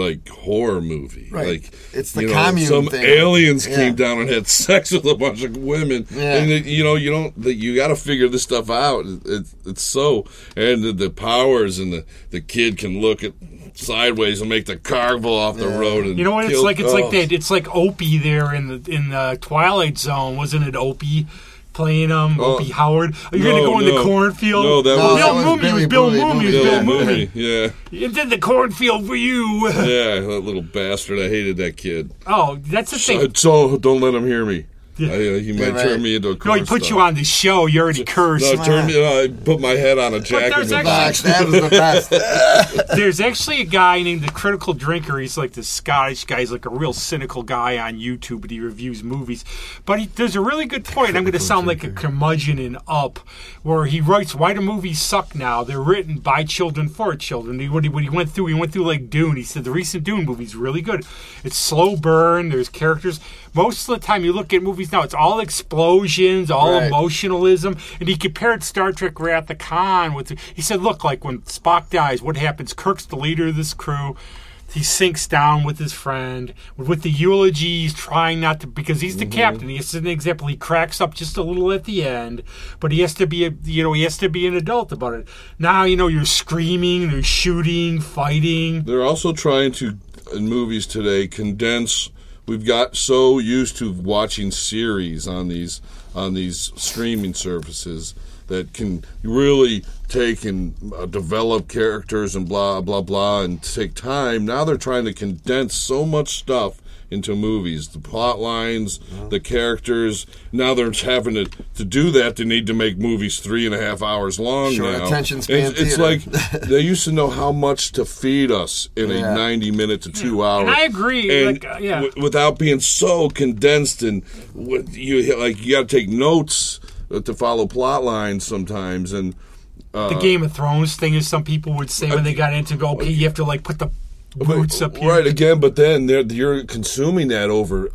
like horror movie. Right. Like It's the you know, commune some thing. aliens Yeah. came down and had sex with a bunch of women, Yeah. and it, you know you don't that you got to figure this stuff out. It, it, it's so and the, the powers and the the kid can look at sideways and make the car go off the Yeah. road. And You know what? It's kill- like it's oh. like that. It's like Opie there in the in the Twilight Zone, wasn't it? Opie playing um Oh. Opie Howard. Are you No, gonna go in the cornfield? No, that No, was that Bill was Mumy. Was Billy Bill Booney, Mumy. It was Booney, Bill yeah, Mumy. Mumy. Yeah, It did the cornfield for you. yeah, that little bastard. I hated that kid. Oh, that's the So, thing. so don't let him hear me. Yeah. I, uh, he might right. turn me into a curse. No, he put you on the show. You're already cursed. No, turn me. Uh, I put my head on a jack in there's the actually- box. Box, that was the best. There's actually a guy named the Critical Drinker. He's like this Scottish guy. He's like a real cynical guy on YouTube, but he reviews movies. But he, there's a really good point. I'm going to sound like a curmudgeon in Up, where he writes, "Why do movies suck now? They're written by children for children." He, what, he, what he went through, he went through like Dune. He said the recent Dune movie's really good. It's slow burn. There's characters. Most of the time, you look at movies now, it's all explosions, all Right. emotionalism. And he compared Star Trek Wrath of Khan with. He said, "Look, like when Spock dies, what happens? Kirk's the leader of this crew." He sinks down with his friend with the eulogy. He's trying not to because he's the mm-hmm. captain. He has an example. He cracks up just a little at the end, but he has to be a you know he has to be an adult about it. Now you know you're screaming, you're shooting, fighting. They're also trying to, in movies today, condense. We've got so used to watching series on these on these streaming services that can really take and uh, develop characters and blah blah blah and take time. Now they're trying to condense so much stuff into movies, the plot lines, the characters. Now they're having to to do that. They need to make movies three and a half hours long Short now. attention span It's, it's like they used to know how much to feed us in Yeah. a 90 minute to two hour. And I agree, And like, uh, yeah. w- without being so condensed and with, you like you got to take notes uh, to follow plot lines sometimes and the Game of Thrones thing, as some people would say when they got into go, okay, you have to like put the boots up here. right again. But then you're consuming that over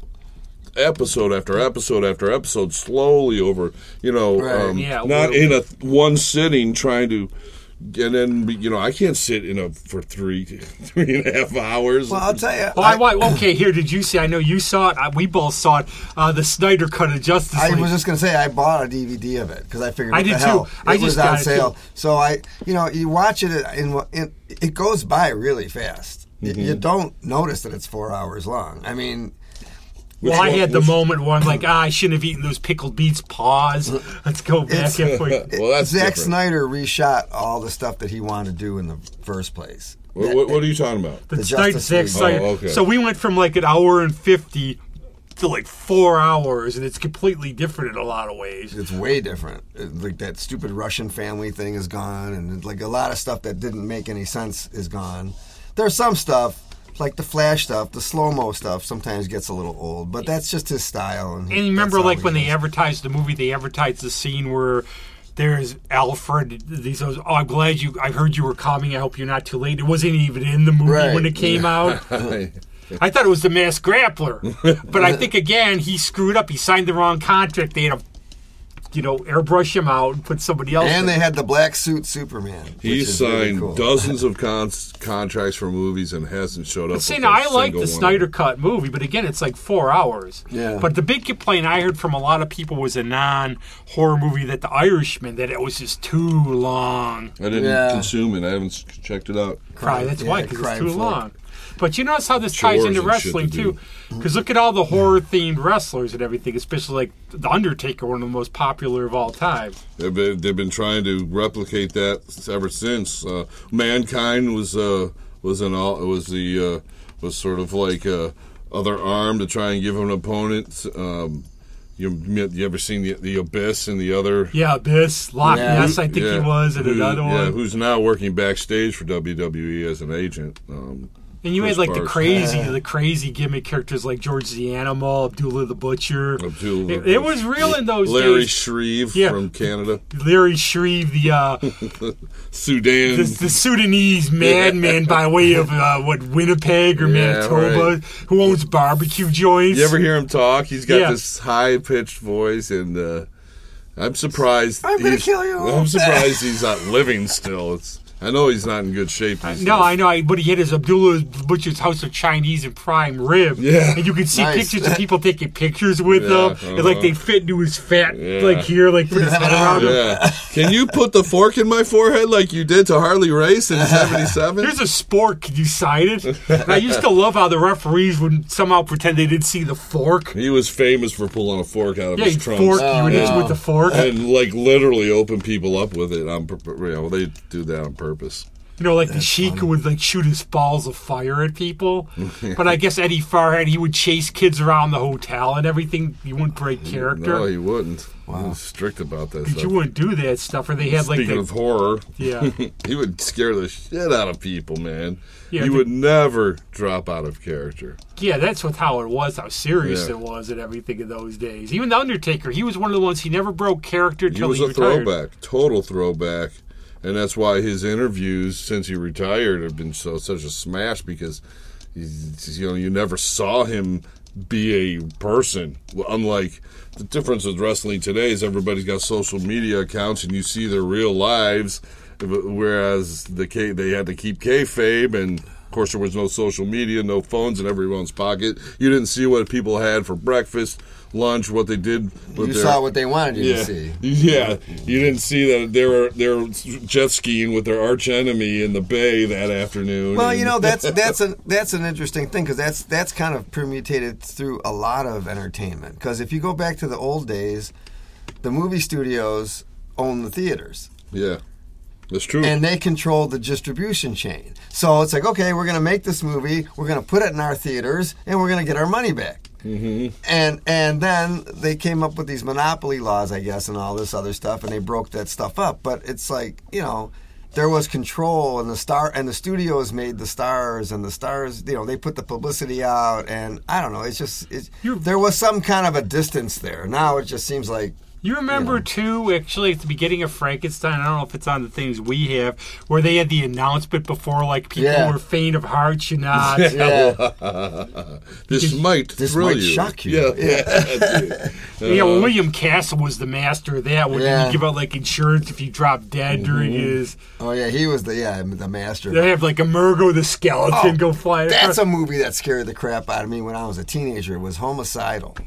episode after episode after episode, slowly over you know, Right. um, Yeah, not in a one sitting trying to. And then you know I can't sit in a for three three and a half hours. well, I'll tell you. Well, I, why- okay, here, did you see? I know you saw it. I, we both saw it. Uh, the Snyder cut of Justice I was just gonna say I bought a DVD of it because I figured I did the too. hell I just was got on it sale. too. So I, you know, you watch it and it, it goes by really fast. You- Mm-hmm. You don't notice that it's four hours long. I mean, well, I had the moment where I'm like, ah, I shouldn't have eaten those pickled beets. Pause. Let's go back It's- and forth. well, that's Zack different. Snyder reshot all the stuff that he wanted to do in the first place. What, what, what are you talking about? The The Snyder, Justice Zack Snyder. Oh, okay. So we went from like an hour and 50 to like four hours, and it's completely different in a lot of ways. It's way different. Like that stupid Russian family thing is gone, and like a lot of stuff that didn't make any sense is gone. There's some stuff like the Flash stuff, the slow mo stuff. Sometimes gets a little old, but that's just his style. And, And you remember, like he when they is. advertised the movie, they advertised the scene where there's Alfred. These, oh, I'm glad you. I heard you were coming. I hope you're not too late. It wasn't even in the movie Right. when it came out. I thought it was the Masked Grappler, but I think again he screwed up. He signed the wrong contract. They had to, you know, airbrush him out and put somebody else. and in. they had the black suit Superman. which He is really signed cool. dozens of con- contracts for movies and hasn't showed up. See, with now a I like the. Snyder Cut movie, but again, it's like four hours. Yeah. But the big complaint I heard from a lot of people was a non-horror movie that The Irishman that it was just too long. I didn't Yeah. consume it. I haven't checked it out. Cry. That's Yeah, why, because it's too flick. long. But you notice how this ties into wrestling to too, because look at all the horror themed wrestlers and everything, especially like the Undertaker, one of the most popular of all time. They've been, they've been trying to replicate that ever since. Uh, Mankind was uh, was an all was the uh, was sort of like a other arm to try and give an opponent. Um, you you ever seen the the Abyss and the other? Yeah, Abyss, Loch Yeah. Ness, I think Yeah. he was, and Who- another Yeah, one. who's now working backstage for WWE as an agent. Um, And you had like the crazy, the crazy gimmick characters like George the Animal, Abdullah the Butcher. Abdullah It, it was real in those days. Larry days. Shreve Yeah. from Canada, Larry Shreve, the uh, Sudan. the, the Sudanese madman by way of uh, what Winnipeg or Manitoba, right. who owns barbecue joints. You ever hear him talk? He's got this high pitched voice, and uh, I'm surprised. I'm gonna kill you. I'm surprised he's not living still. It's, I know he's not in good shape. these No. I know, I, but he had his Abdullah Butcher's House of Chinese and prime rib. Yeah. and you can see Nice. pictures of people taking pictures with Yeah, them, and like uh-huh. they fit into his fat, Yeah. like here, like put his head around him. Yeah. Can you put the fork in my forehead like you did to Harley Race in '77? There's a sport. Could you sign it? And I used to love how the referees would somehow pretend they didn't see the fork. He was famous for pulling a fork out of Yeah, his he'd trunks. fork you and no. with the fork. And like literally open people up with it. I'm, you know, they do that on purpose. You know, like the Sheik who would like shoot his balls of fire at people. but I guess Eddie Farhat, he would chase kids around the hotel and everything. He wouldn't break character. No, he wouldn't. He was strict about that But stuff. you wouldn't do that stuff. Or they had like Speaking the, of horror, yeah. he would scare the shit out of people, man. Yeah, he the- would never drop out of character. Yeah, that's what how it was, how serious Yeah. it was, and everything in those days. Even the Undertaker, he was one of the ones he never broke character He until was he, a retired. throwback, total throwback, and that's why his interviews since he retired have been so such a smash because you know you never saw him be a person. Unlike the difference with wrestling today is everybody's got social media accounts and you see their real lives, whereas the K, they had to keep kayfabe and. Of course, there was no social media, no phones in everyone's pocket. You didn't see what people had for breakfast, lunch, what they did. With You their, saw what they wanted you yeah. to see. Yeah, you didn't see that they were they were jet skiing with their arch enemy in the bay that afternoon. Well, you know that's that's an that's an interesting thing because that's that's kind of permutated through a lot of entertainment. Because if you go back to the old days, the movie studios own the theaters yeah, that's true. and they control the distribution chain. So it's like, okay, we're going to make this movie, we're going to put it in our theaters, and we're going to get our money back. Mm-hmm. And and then they came up with these monopoly laws, I guess, and all this other stuff, and they broke that stuff up. But it's like, you know. There was control, and the star and the studios made the stars, and the stars, you know, they put the publicity out, and I don't know. It's just it's, there was some kind of a distance there. Now it just seems like You remember too, actually, at the beginning of Frankenstein. I don't know if it's on the things we have, where they had the announcement before, like people Yeah. were faint of heart should not. yeah, this might this thrill might you. shock you. Yeah, yeah. dude. yeah, uh, well, William Castle was the master of that. When Yeah. he give out like insurance if you drop dead mm-hmm. during his. oh yeah, he was the yeah the master. They have like Emergo the skeleton oh, go fly. Oh, That's a movie that scared the crap out of me when I was a teenager. It was homicidal.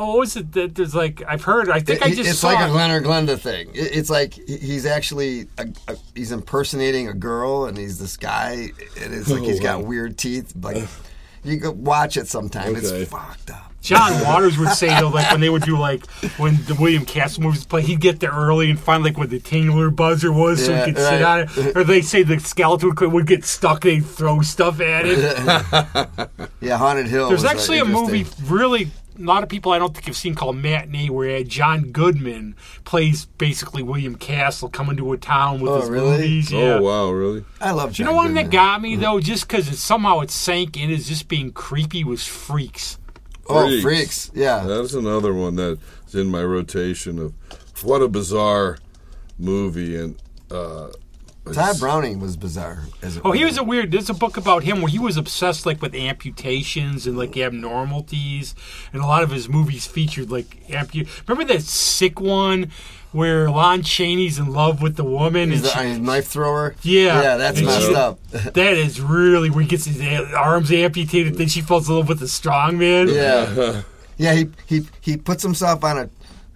Oh, what is it that there's like I've heard? I think I just it's saw. like a it. Glen or Glenda thing. It- It's like he's actually a, a, he's impersonating a girl, and he's this guy, and it's like Oh, he's got weird teeth. Like you could watch it sometime. Okay. It's fucked up. John Waters would say though, like when they would do like when the William Castle movies play, he'd get there early and find like what the tingler buzzer was, so Yeah, he could sit on it. Or they say the skeleton would, would get stuck, they'd throw stuff at it. Yeah, Haunted Hill. There's was, actually a movie, really, a lot of people I don't think have seen called Matinee, where John Goodman plays basically William Castle coming to a town with Oh, his really? movies. Yeah. Oh wow, really? I love. You John know one that got me though, just because it, somehow it sank in as just being creepy, was Freaks. Oh, Freaks. freaks! Yeah, That's another one that's in my rotation of what a bizarre movie and. Uh, Tod Browning was bizarre. As Oh, he was a weird. There's a book about him where he was obsessed like with amputations and like abnormalities, and a lot of his movies featured like ampu. Remember that sick one where Lon Chaney's in love with the woman He's and the she, uh, knife thrower. Yeah. yeah, that's And messed she- up. that is really where he gets his arms amputated. Then she falls in love with the strong man. Yeah, yeah. He he he puts himself on a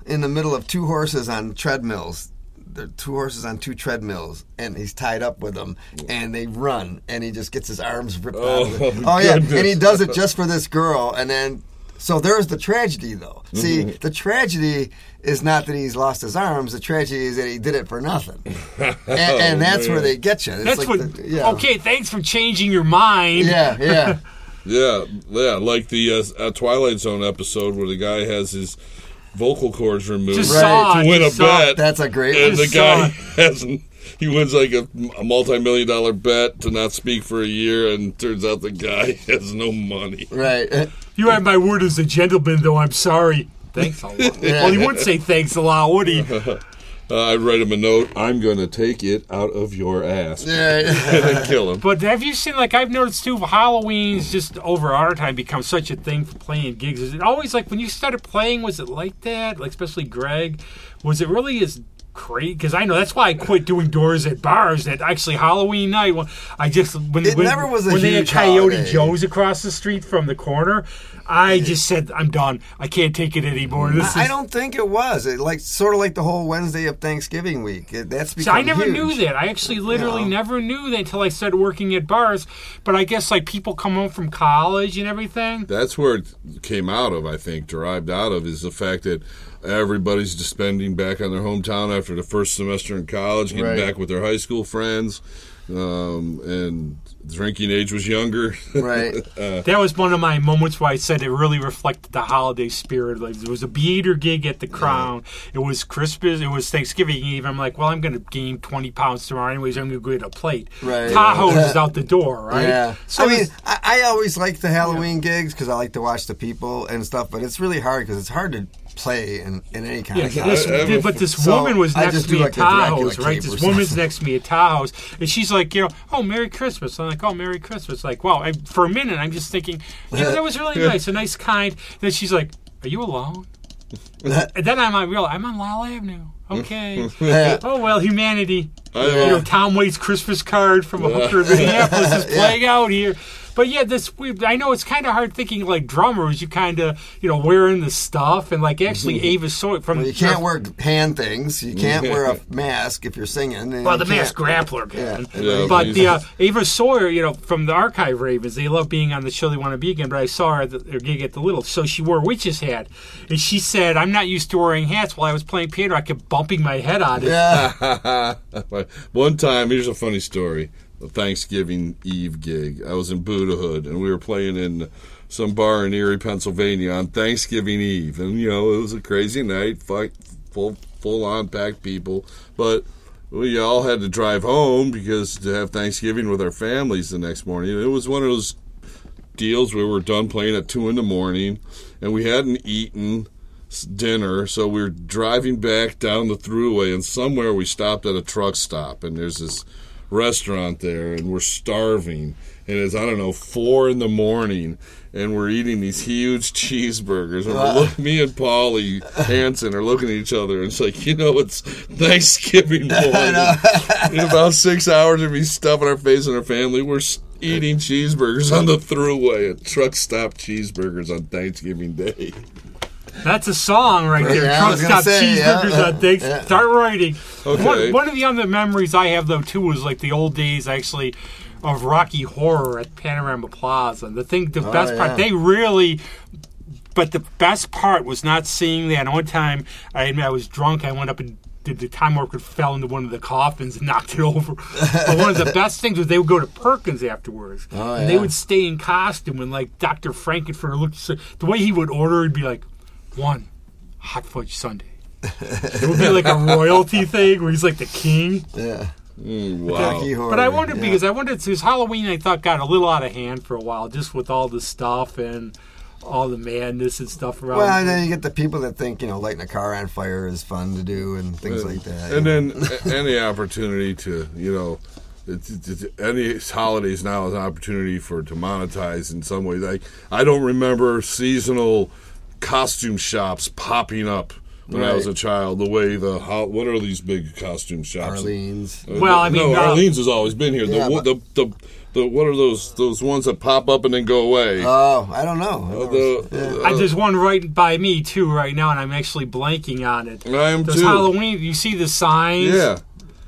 in the middle of two horses on treadmills. They're two horses on two treadmills, and he's tied up with them, and they run, and he just gets his arms ripped Oh, out. Of it. Oh yeah, goodness. and he does it just for this girl, and then. So there's the tragedy, though. See, Mm-hmm. the tragedy is not that he's lost his arms. The tragedy is that he did it for nothing, and, and that's where they get you. It's That's like what. the- yeah. Okay, thanks for changing your mind. Yeah, yeah. Yeah, yeah, like the uh, uh, Twilight Zone episode where the guy has his vocal cords removed Just Right. to win a saw bet. That's a great and the guy saw hasn't. He wins like a, a multi-million dollar bet to not speak for a year, and turns out the guy has no money. Right. You have my word as a gentleman, though. I'm sorry. Thanks a lot. Well, he wouldn't say thanks a lot, would he? Uh, I'd write him a note. I'm going to take it out of your ass Yeah. and then kill him. But have you seen, like, I've noticed too, Halloween's just over our time become such a thing for playing gigs. Is it always like when you started playing, was it like that? Like, especially Greg? Was it really as crazy? Because I know that's why I quit doing doors at bars. That actually Halloween night, when I just, when, It when, never was a when they had Coyote holiday. Joe's across the street from the corner, I just said, I'm done. I can't take it anymore. This I is, don't think it was. It like sort of like the whole Wednesday of Thanksgiving week. It, that's See, become I never huge. knew that. I actually literally know. never knew that until I started working at bars. But I guess like people come home from college and everything. That's where it came out of, I think, derived out of, is the fact that everybody's just spending back on their hometown after the first semester in college, getting Right. back with their high school friends, um, and drinking age was younger. Right. That was one of my moments where I said it really reflected the holiday spirit. Like there was a theater gig at the Crown. It was Christmas. It was Thanksgiving Eve. I'm like, well, I'm going to gain 20 pounds tomorrow anyways. I'm going to go get a plate. Right. Tahoe's is out the door, right? Yeah. So I mean, I, I always like the Halloween gigs because I like to watch the people and stuff. But it's really hard because it's hard to play in, in any kind Yeah, of. this, I- I but this So, woman was next just to me do at like the Dracula Tahoe's, right? This woman's something. next to me at Tahoe's, and she's like, you know, oh, Merry Christmas. I'm like, oh, Merry Christmas. Like, wow. I, for a minute, I'm just thinking, you know, that was really nice, a nice, kind. then she's like, are you alone? and then I'm on real. I'm on Lyell Avenue. Okay. Yeah. oh well, humanity. I- uh, You know, Tom Waits' Christmas card from a hooker in Minneapolis is playing out here. But yeah, this we, I know it's kind of hard thinking like drummers. You kind of you know wearing the stuff and like actually Ava Sawyer from Well, you can't wear hand things. You can't wear a mask if you're singing. Well, the mask can't- grappler can. Yeah, but the uh, Ava Sawyer, you know, from the Archive Ravens, they love being on the show. They want to be again. But I saw her at the, her gig at the Little, so she wore a witch's hat, and she said, "I'm not used to wearing hats." While I was playing piano, I kept bumping my head on it. Yeah. One time, here's a funny story. Thanksgiving Eve gig. I was in Buddha Hood, and we were playing in some bar in Erie, Pennsylvania on Thanksgiving Eve. And, you know, it was a crazy night, full, full, on packed people. But we all had to drive home because to have Thanksgiving with our families the next morning. It was one of those deals where we were done playing at 2 in the morning, and we hadn't eaten dinner, so we were driving back down the throughway, and somewhere we stopped at a truck stop, and there's this restaurant there, and we're starving, and it's I don't know four in the morning, and we're eating these huge cheeseburgers, and look, me and Polly Hanson are looking at each other, and it's like you know it's Thanksgiving morning. In about six hours of me stuffing our face and our family, we're eating cheeseburgers on the throughway at truck stop cheeseburgers on Thanksgiving Day. That's a song right there. Yeah, Truck stop say, yeah. on things. Yeah. Start writing. Okay. One, one of the other memories I have though too was like the old days actually of Rocky Horror at Panorama Plaza. And the thing, the best Oh, yeah. part, they really. But the best part was not seeing that. And one time, I admit I was drunk. I went up and did the time worker fell into one of the coffins and knocked it over. but one of the best things was they would go to Perkins afterwards, Oh, and they would stay in costume. And like Dr. Frank-N-Furter looked, so, the way he would order, it'd be like one hot fudge sundae. it would be like a royalty thing where he's like the king. Yeah. Mm, wow. Rocky Horror. But I wondered yeah. because I wondered because Halloween I thought got a little out of hand for a while, just with all the stuff and all the madness and stuff around. Well, and then you get the people that think you know lighting a car on fire is fun to do and things like that. And then any opportunity to, you know, it's, it's, it's- any holidays now is an opportunity for to monetize in some way. Like I don't remember seasonal costume shops popping up when I was a child. The way the ho- what are these big costume shops? Arlene's. Uh, Well, I mean, no, uh, Arlene's has always been here. The, Yeah, wo- but- the the the what are those those ones that pop up and then go away? Oh, I don't know. Uh, the- Yeah. I, there's one right by me too right now, and I'm actually blanking on it. I am Those too. Halloween, you see the signs? Yeah.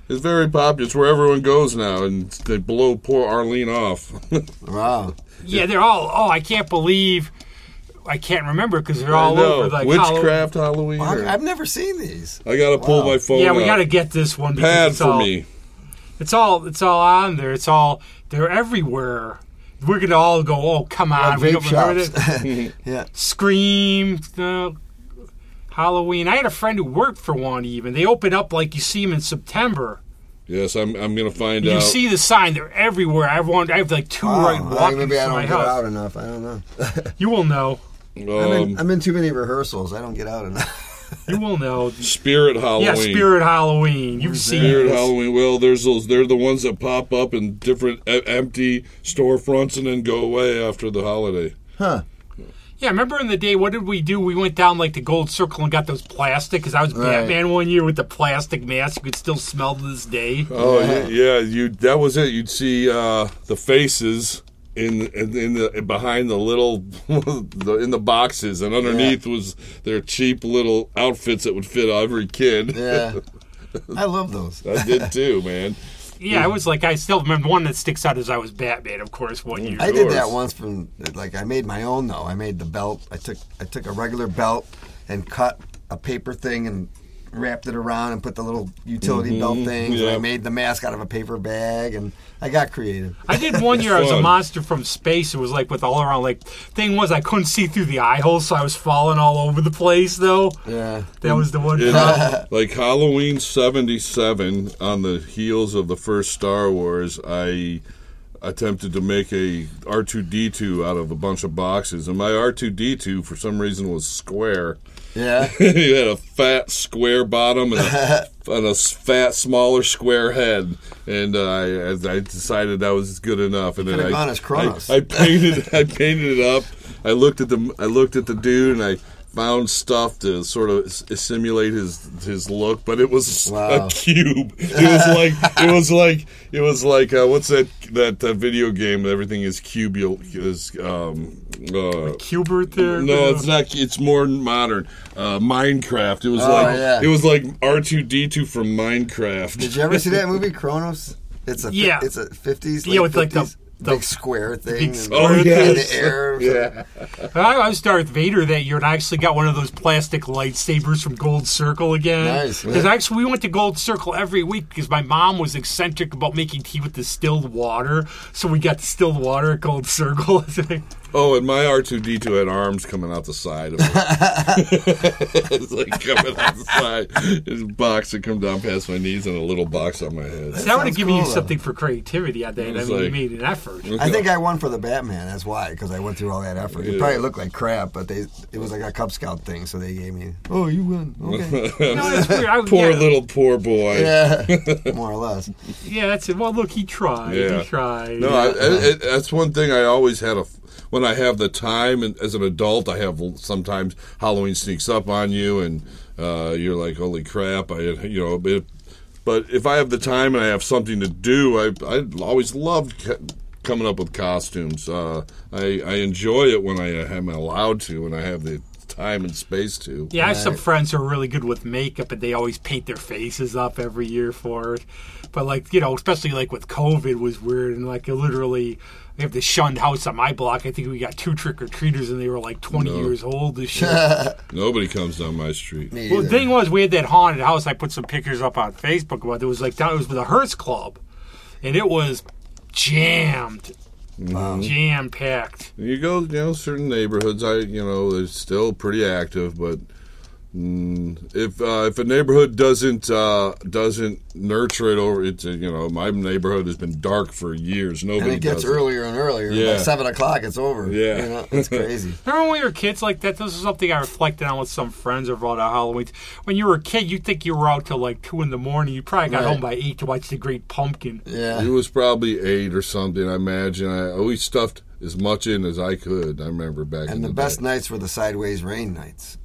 It's very popular. It's where everyone goes now, and they blow poor Arlene off. Wow. Yeah, they're all. Oh, I can't believe. I can't remember because they're all over. Like Witchcraft Halloween. Well, or- I've never seen these. I gotta pull Wow. my phone. Yeah, we out. got to get this one. because pad it's for all, me. It's all. It's all on there. It's all. They're everywhere. We're gonna all go. Oh, come on! Like we vape don't remember shops. it. yeah. Scream. Uh, Halloween. I had a friend who worked for one. Even they open up like you see them in September. Yes, I'm. I'm gonna find out. You out. see the sign. They're everywhere. I have one. I have like two Wow. right walking maybe I from don't my get house. out enough. I don't know. You will know. I'm, um, in, I'm in too many rehearsals. I don't get out enough. You will know. Spirit Halloween. Yeah, Spirit Halloween. You've seen Spirit it. Halloween. Well, there's those. They're the ones that pop up in different e- empty storefronts and then go away after the holiday. huh. Yeah, remember in the day, what did we do? We went down like the Gold Circle and got those plastic. Because I was Right. Batman one year with the plastic mask. You could still smell to this day. Oh yeah, yeah. You that was it. You'd see uh, the faces in in, in the behind the little the, in the boxes, and underneath was their cheap little outfits that would fit every kid. Yeah. I love those. I did too, man. Yeah, I was like, I still remember one that sticks out is I was Batman, of course, one year. I did that once from like I made my own though. I made the belt. I took I took a regular belt and cut a paper thing and wrapped it around and put the little utility mm-hmm. belt things. And. I made the mask out of a paper bag and I got creative. I did one year. I was a monster from space. It was like with all around. Like thing was, I couldn't see through the eye holes, so I was falling all over the place. Though Yeah. that was the one. In, like Halloween '77, on the heels of the first Star Wars, I attempted to make a R2D2 out of a bunch of boxes, and my R2D2 for some reason was square. Yeah. he had a fat square bottom and a, and a fat smaller square head, and uh, I, I decided that was good enough. And then I, gone as Kronos. I, I painted I painted it up. I looked at the I looked at the dude and I found stuff to sort of s- simulate his his look, but it was Wow. a cube. It was like it was like it was like uh, what's that that uh, video game? Everything is cubule is um uh, Q*bert there. no, it's not. It's more modern. Uh, Minecraft. It was Oh, like yeah. it was like R two D two from Minecraft. Did you ever see that movie Kronos? It's a Yeah. it's a fifties. Yeah, with, like, the- the big square thing. big and- square in yes. the air. Yeah, I, I was Darth Vader that year, and I actually got one of those plastic lightsabers from Gold Circle again. Nice, Because yeah. actually, we went to Gold Circle every week because my mom was eccentric about making tea with distilled water. So we got distilled water at Gold Circle. Oh, and my R two D two had arms coming out the side of it. it's like coming out the side. There's a box that come down past my knees and a little box on my head. that would have sounds given you cool, though. something for creativity on that. I It's mean, you like- made an effort. I think I won for the Batman. That's why, because I went through all that effort. It probably looked like crap, but they it was like a Cub Scout thing, so they gave me. Oh, you won. Okay. No, that's weird. I, Poor yeah, little poor boy. yeah, more or less. Yeah, that's it. Well, look, he tried. Yeah. He tried. No, I, I, it, that's one thing I always had a. When I have the time, and as an adult, I have sometimes Halloween sneaks up on you, and uh, you're like, "Holy crap!" I, you know, it, but if I have the time and I have something to do, I I always love c- coming up with costumes. Uh, I I enjoy it when I am allowed to, when I have the time and space to. Yeah, I have some friends who are really good with makeup, and they always paint their faces up every year for it. But like you know, especially like with COVID was weird, and like literally, we have this shunned house on my block. I think we got two trick or treaters, and they were like twenty No. years old this year. Nobody comes down my street. Me well, the either. thing was, we had that haunted house. I put some pictures up on Facebook about. It, it was like down. It was with the Hearst Club, and it was jammed, mm-hmm. Wow. jam packed. You go, you know, certain neighborhoods. I, you know, they're still pretty active, but mm, if uh, if a neighborhood doesn't uh, doesn't nurture it over, it's uh, you know, my neighborhood has been dark for years. Nobody and it gets does earlier and earlier. Yeah. By seven o'clock, it's over. Yeah. you know, it's crazy. Remember when we were kids like that? This is something I reflected on with some friends about Halloween. When you were a kid, you think you were out till like two in the morning. You probably got Right. home by eight to watch The Great Pumpkin. Yeah, it was probably eight or something. I imagine. I always stuffed as much in as I could. I remember back in and the the best day. nights were the sideways rain nights.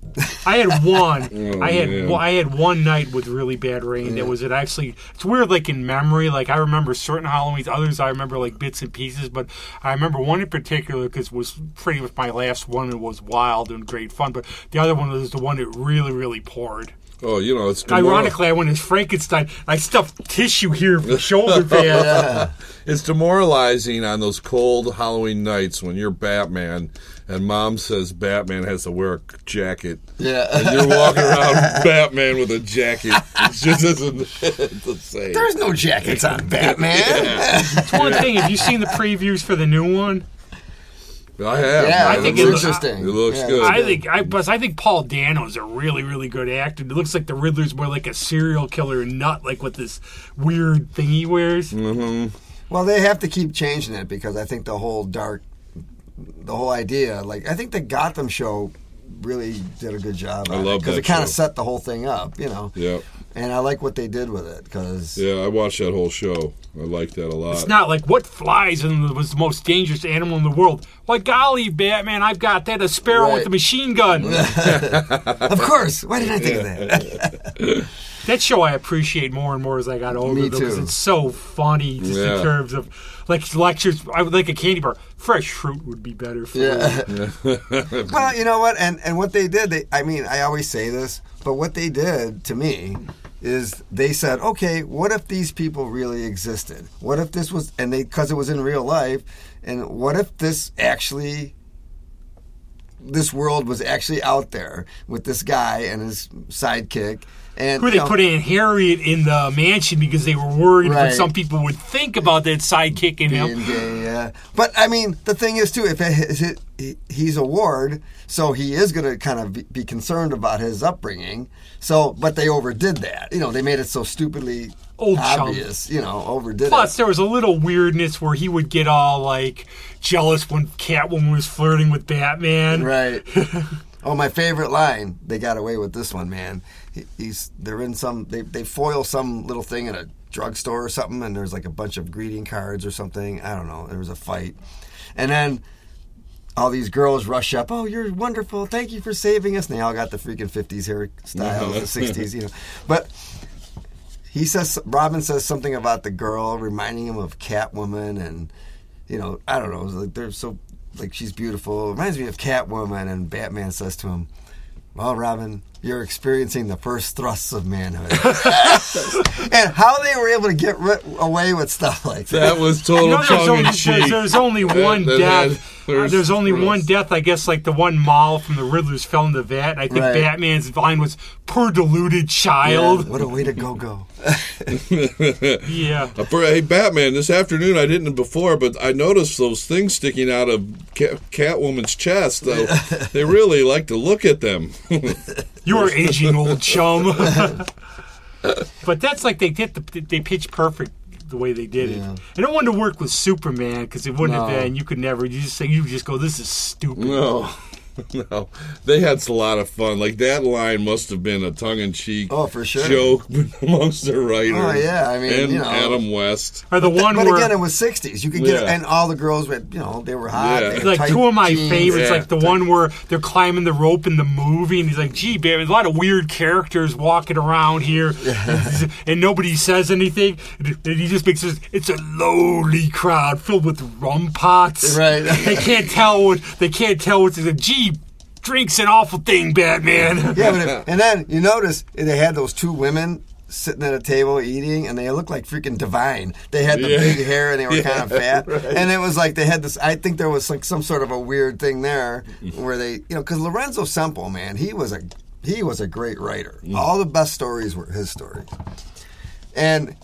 I had one. Oh, I had man. one, I had one night with really bad rain. That was it. Actually, actually it's weird. Like in memory, like I remember certain Halloweens, others I remember like bits and pieces. But I remember one in particular because was pretty much my last one. It was wild and great fun. But the other one was the one that really, really poured. Oh, you know, it's demor- Ironically, I went as Frankenstein. I stuffed tissue here for the shoulder pad. it's demoralizing on those cold Halloween nights when you're Batman and mom says Batman has to wear a jacket. Yeah. And you're walking around Batman with a jacket. It just isn't the same. There's no jackets on Batman. It's one thing. Have you seen the previews for the new one? I have. Yeah, I think it it looks, looks- interesting. It looks Yeah. good. I think I plus I think Paul Dano is a really really good actor. It looks like the Riddler's more like a serial killer nut, like with this weird thing he wears. Mm-hmm. Well, they have to keep changing it because I think the whole dark, the whole idea, like I think the Gotham show really did a good job. I love because that it kind of set the whole thing up, you know. Yeah. And I like what they did with it because Yeah, I watched that whole show. I liked that a lot. It's not like what flies and was the most dangerous animal in the world. Why golly, Batman, I've got that a sparrow Right. with a machine gun. of course, why didn't I think of that? that show I appreciate more and more as I got older. Me Because it's so funny just Yeah. in terms of like lectures. I would like a candy bar. Fresh fruit would be better for Yeah. well, you know what? And and what they did, they I mean, I always say this, but what they did to me is they said, okay, what if these people really existed? What if this was and they because it was in real life, and what if this actually this world was actually out there with this guy and his sidekick and Who you they know, put in Harriet in the mansion because they were worried Right. what some people would think about that sidekick in him. gay, yeah. But I mean, the thing is too, if it, he's a ward, so he is going to kind of be, concerned about his upbringing. So, but they overdid that. You know, they made it so stupidly Old obvious. You know, overdid it. Plus, it. there was a little weirdness where he would get all like jealous when Catwoman was flirting with Batman. Right. oh, my favorite line. They got away with this one, man. He, he's they're in some they they foil some little thing in a drugstore or something, and there's like a bunch of greeting cards or something. I don't know. There was a fight, and then all these girls rush up. Oh, you're wonderful. Thank you for saving us. And they all got the freaking 50s hairstyle, the 60s, you know. But he says, Robin says something about the girl reminding him of Catwoman, and you know, I don't know. Like they're so like she's beautiful. Reminds me of Catwoman. And Batman says to him, "Well, Robin." You're experiencing the first thrusts of manhood, and how they were able to get ri- away with stuff like that. that was total You know, there's tongue only, in there's, cheek. there's only one that death. had- Uh, there's- there's only there's- one death, I guess, like the one Moll from the Riddler's fell in the vat. And I think Right. Batman's line was "poor deluded child." What a way to go go! Yeah. Uh, For, hey, Batman, this afternoon I didn't before, but I noticed those things sticking out of Cat, Catwoman's chest. Though they really like to look at them. You're aging, old chum. but that's like they did. The, they pitched perfect the way they did Yeah. it. And it wanted to work with Superman because it wouldn't No. have been. You could never. You just say you just go. This is stupid. no, no, they had a lot of fun. Like that line must have been a tongue-in-cheek Oh, for sure. joke amongst the writers. Oh, yeah, I mean, and you know. Adam West. Or the one But where. again, it was '60s. You could get, Yeah. and all the girls were, you know, they were hot. Yeah. they like two of my jeans. favorites, Yeah. like the one where they're climbing the rope in the movie, and he's like, "Gee, baby, there's a lot of weird characters walking around here, and nobody says anything." And he just makes this. It's a lowly crowd filled with rum pots. Right. they can't tell what they can't tell what's. Like, Gee, drink's an awful thing, Batman. Yeah, but if, and then you notice they had those two women sitting at a table eating, and they looked like freaking divine. They had the Yeah. big hair, and they were Yeah, kind of fat, right. and it was like they had this. I think there was like some sort of a weird thing there mm-hmm. where they, you know, because Lorenzo Semple, man, he was a he was a great writer. Mm. All the best stories were his stories, and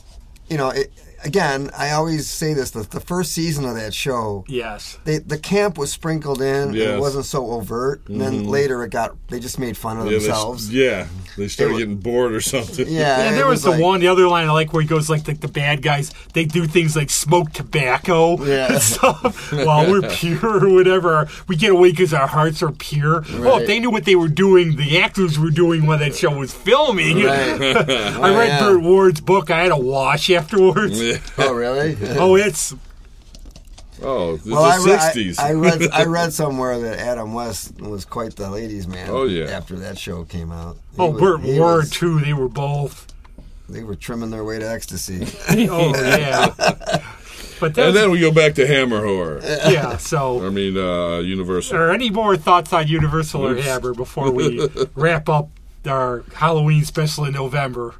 you know, it, again, I always say this: the, the first season of that show. yes. They, the camp was sprinkled in. and It wasn't so overt. And then mm-hmm. later it got. They just made fun of Yeah, they, themselves. yeah, they started It getting bored or something. Yeah, And there was, the like- one, the other line I like where he goes like, like the bad guys, they do things like smoke tobacco Yeah. and stuff while we're pure or whatever. We get away because our hearts are pure. Oh, Right. if they knew what they were doing, the actors were doing while that show was filming. Right. I read yeah. Burt Ward's book. I had a wash afterwards. Yeah. Oh, really? Oh, it's Oh, Well, I the read, I, '60s. I read I read somewhere that Adam West was quite the ladies' man. Oh, yeah. After that show came out. He oh was- Burt he Ward was- too. They were both. They were trimming their way to ecstasy. oh yeah. But And then we go back to Hammer Horror. yeah, so I mean, uh, Universal. or any more thoughts on Universal or Hammer before we wrap up our Halloween special in November?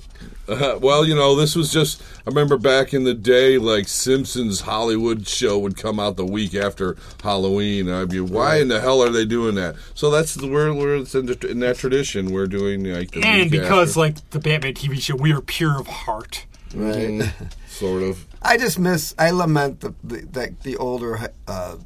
Uh, well, you know, this was just. I remember back in the day, like Simpsons Hollywood show would come out the week after Halloween. And I'd be, why in the hell are they doing that? So that's the we're, we're it's in, the, in that tradition. We're doing like the And week because after, like the Batman TV show, we are pure of heart. right. sort of. I just miss. I lament the the, the, the older. Uh,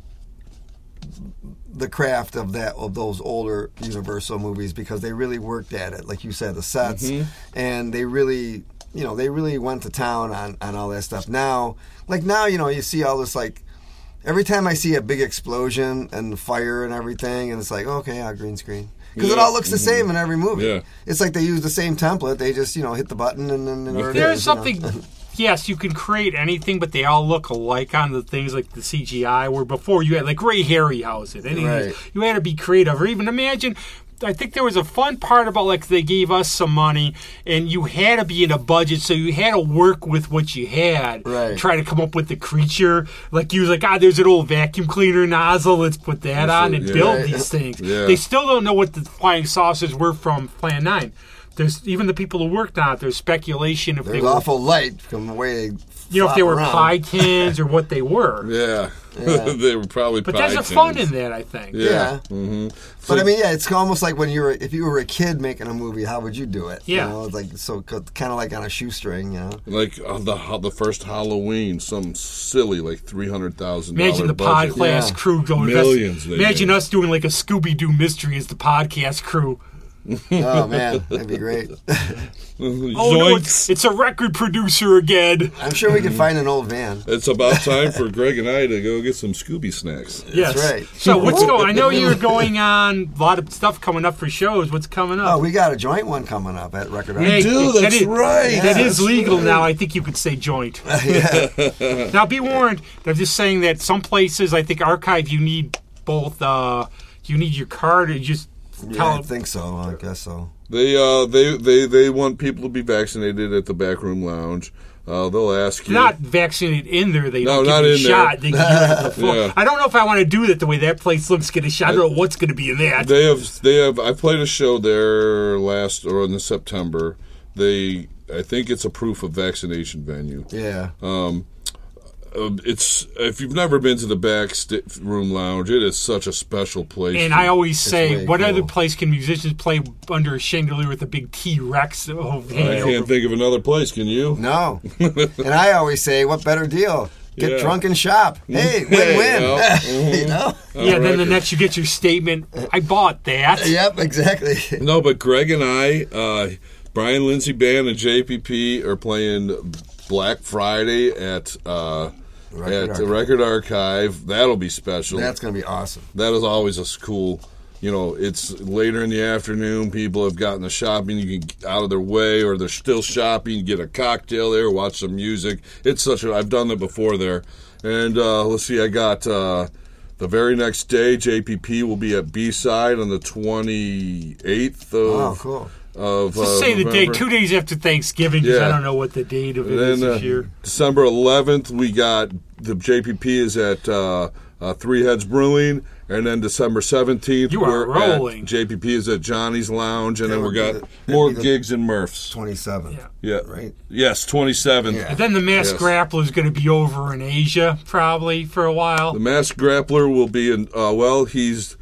the craft of that of those older Universal movies because they really worked at it, like you said, the sets, mm-hmm. and they really, you know, they really went to town on on all that stuff. Now, like now, you know, you see all this like every time I see a big explosion and fire and everything, and it's like, okay, yeah, green screen. Because it all looks the same mm-hmm. in every movie. Yeah. It's like they use the same template. They just, you know, hit the button and then and There's is, something. Yes, you can create anything, but they all look alike on the things like the CGI. Where before you had like Ray Harryhausen, and Right. you had to be creative, or even imagine. I think there was a fun part about like they gave us some money, and you had to be in a budget, so you had to work with what you had. Right. Try to come up with the creature. Like you was like, ah, there's an old vacuum cleaner nozzle. Let's put that That's on it, and yeah. build these things. Yeah. They still don't know what the flying saucers were from Plan Nine. There's even the people who worked on it. There's speculation if they There's were awful light from the way they you know, if they were around. pie tins or what they were. Yeah, Yeah. they were probably. But pie there's a fun tins. in that, I think. Yeah. Yeah. hmm But I mean, yeah, it's almost like when you were if you were a kid making a movie, how would you do it? Yeah. you know, it's like so kind of like on a shoestring, you know. Like uh, the ho- the first Halloween, some silly like three hundred thousand. Imagine the budget. podcast Yeah. crew going. Millions they Imagine made. us doing like a Scooby Doo mystery as the podcast crew. Oh man, that'd be great. Oh no, it's, it's a record producer again. I'm sure we can find an old van. It's about time for Greg and I to go get some Scooby snacks. Yes, right. So what's going? I know you're going on a lot of stuff coming up for shows. What's coming up? Oh, we got a joint one coming up at Record Art. Do, that that's right. Yeah, that's legal right. now. I think you could say joint. yeah. Now, be warned. I'm just saying that some places, I think archive, you need both. Uh, you need your card. And just yeah, tell I think so. I guess so. They uh they they they want people to be vaccinated at the backroom lounge. Uh, they'll ask you. not vaccinated in there. They No, don't not give you a in there. shot. They give you the full- Yeah. I don't know if I want to do that the way that place looks. Get a shot. I don't know what's going to be in that. They have they have. I played a show there last or in the September. They I think it's a proof of vaccination venue. Yeah. Um, it's if you've never been to the back room lounge, it is such a special place. and I always say, what cool. other place can musicians play under a chandelier with a big T Rex? Oh, I can't think of another place. Can you? No. and I always say, what better deal? Get Yeah. drunk and shop. Hey, win Hey, win. well, mhm. you know? Yeah, On then the next you get your statement. I bought that. Yep, exactly. No, but Greg and I, uh, Brian Lindsay Band and JPP are playing Black Friday at uh, Record at the Archive. Record Archive. That'll be special. That's going to be awesome. that is always a cool. You know, it's later in the afternoon. People have gotten the shopping. You can get out of their way, or they're still shopping. Get a cocktail there, watch some music. It's such a. I've done that before there. And uh, let's see, I got uh, the very next day. JPP will be at B side on the twenty eighth of Oh, cool. Of Just uh, say the date two days after Thanksgiving because I don't know what the date of it is Then uh, this year. December 11th, we got the JPP is at uh, uh, Three Heads Brewing, and then December 17th, You are we're at- rolling. JPP is at Johnny's Lounge, and That then we would got the- more gigs in Murph's. 27. Yeah. Yeah, Right. Yes, 27th. Yeah. And then the mass Yes. grappler is going to be over in Asia probably for a while. The Masked Grappler will be in. Uh, well, he's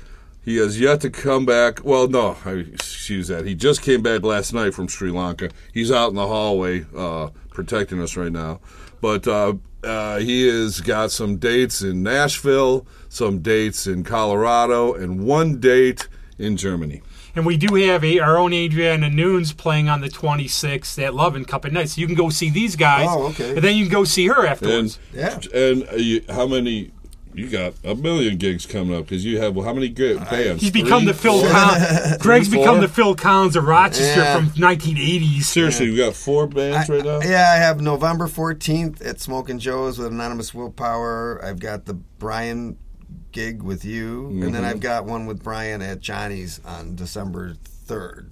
he has yet to come back. Well, no, I excuse that. He just came back last night from Sri Lanka. He's out in the hallway uh, protecting us right now. But uh, uh, he has got some dates in Nashville, some dates in Colorado, and one date in Germany. And we do have a, our own Adriana Nunes playing on the 26th at Lovin' Cup at Night. So you can go see these guys. Oh, okay. And then you can go see her And afterwards. Yeah. and uh, you, how many? You got a million gigs coming up because you have well, how many ga- bands? He's become Three? the Phil Collins. Greg's Three, become the Phil Collins of Rochester Yeah. from 1980s. Seriously, you got four bands right now. Yeah, I have November 14th at Smoking Joe's with Anonymous Willpower. I've got the Brian gig with you. And Mm-hmm. then I've got one with Brian at Johnny's on December 3rd.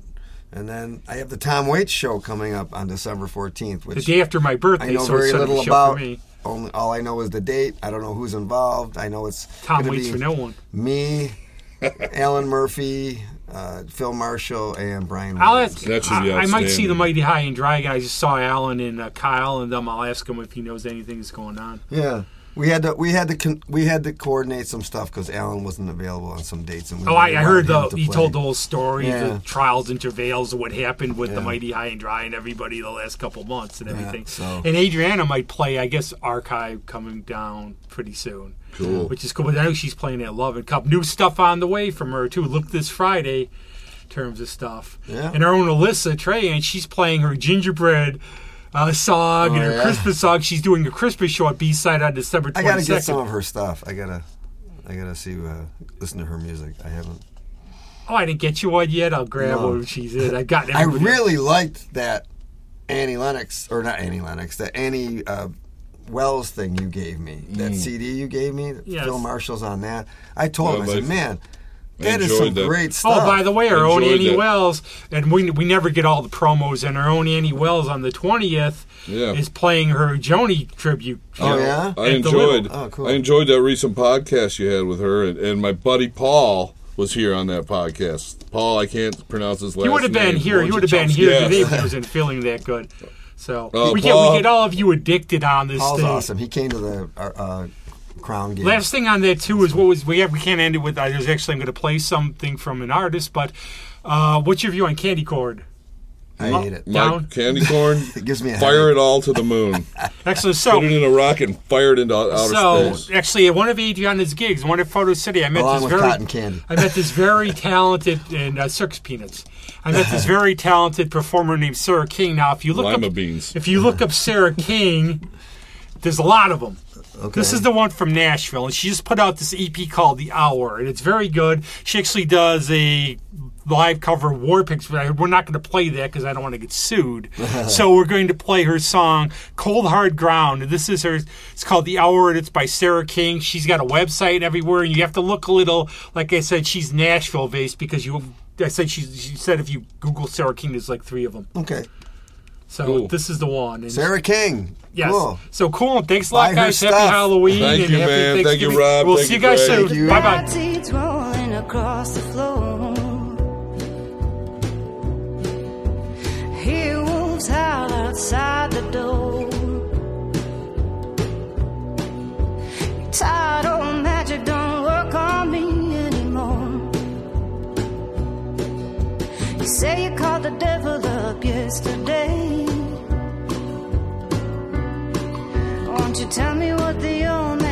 And then I have the Tom Waits show coming up on December 14th, which The day after my birthday, I know so very it's sort of a little show about. For me. Only, all I know is the date. I don't know who's involved. I know it's Tom gonna waits be for no one. me, Alan Murphy, uh, Phil Marshall, and Brian. I'll Williams. ask. That should be I, I might see the Mighty High and Dry guys. I just saw Alan and uh, Kyle and them. I'll ask him if he knows anything that's going on. Yeah, we had to we had to con- we had to coordinate some stuff because Alan wasn't available on some dates. And we Oh, I, I heard wanted the to he play. told the whole story, Yeah. the trials and travails of what happened with the Mighty High and Dry and everybody the last couple months and Yeah, everything. so- And Adriana might play, I guess, Archive coming down pretty soon. Cool. Which is cool. But I know she's playing at Lovin' Cup. New stuff on the way from her too. Look this Friday, in terms of stuff. Yeah. And our own Alyssa Trey, and she's playing her gingerbread. Uh, song Oh, and her yeah. Christmas song. She's doing a Christmas show at B side on December 22nd. I gotta get some of her stuff. I gotta I gotta see uh, listen to her music. I haven't. Oh, I didn't get you one yet. I'll grab No. what she's in. I got. I everybody- really liked that Annie Lennox or not Annie Lennox, that Annie uh, Wells thing you gave me. That CD you gave me. Yes. Phil Marshall's on that. I told him, I said, man, I that is some enjoyed that. great stuff. Oh, by the way, our own Annie that. Wells, and we we never get all the promos. And our own Annie Wells on the twentieth Yeah. is playing her Joni tribute. Oh, yeah? I enjoyed. Little. Oh, cool. I enjoyed that recent podcast you had with her, and, and my buddy Paul was here on that podcast. Paul, I can't pronounce his last name. He would have been here. He would have been here Yes. today if he wasn't feeling that good. So Oh, we get we get all of you addicted on this Paul's thing. awesome. He came to the uh, uh, Crown game. Last thing on that too is what was we have, we can't end it with. Uh, there's actually I'm going to play something from an artist, but uh, what's your view on Candy Cord? I hate it. My Down. candy corn, It gives me a fire headache. it all to the moon. Excellent. So Put it in a rocket and fire it into outer So space. So actually, at one of Adriana's gigs, one at Photo City, I met Along this very cotton candy. I met this very talented and uh, circus peanuts. I met this very talented performer named Sarah King. Now, if you look Lima up, beans. if you look up Sarah King, there's a lot of them. Okay. This is the one from Nashville, and she just put out this EP called "The Hour," and it's very good. She actually does a live cover of War Pigs, but we're not going to play that because I don't want to get sued. so we're going to play her song "Cold Hard Ground." And this is her. It's called "The Hour," and it's by Sarah King. She's got a website everywhere, and you have to look a little. Like I said, she's Nashville based because you. I said she, she said if you Google Sarah King, there's like three of them. Okay. So Cool. this is the one. And Sarah King. Yes. Cool. So cool. And thanks a lot, Buy guys. Happy stuff. Halloween. Thank and you, happy man. Thank you, Thanksgiving. Rob. We'll Thank see you you, guys Greg. soon. Thank you. Bye bye. Seats rolling across the floor. Hear wolves howl outside the door. Tired old magic don't work on me anymore. You say you called the devil up yesterday. You tell me what the old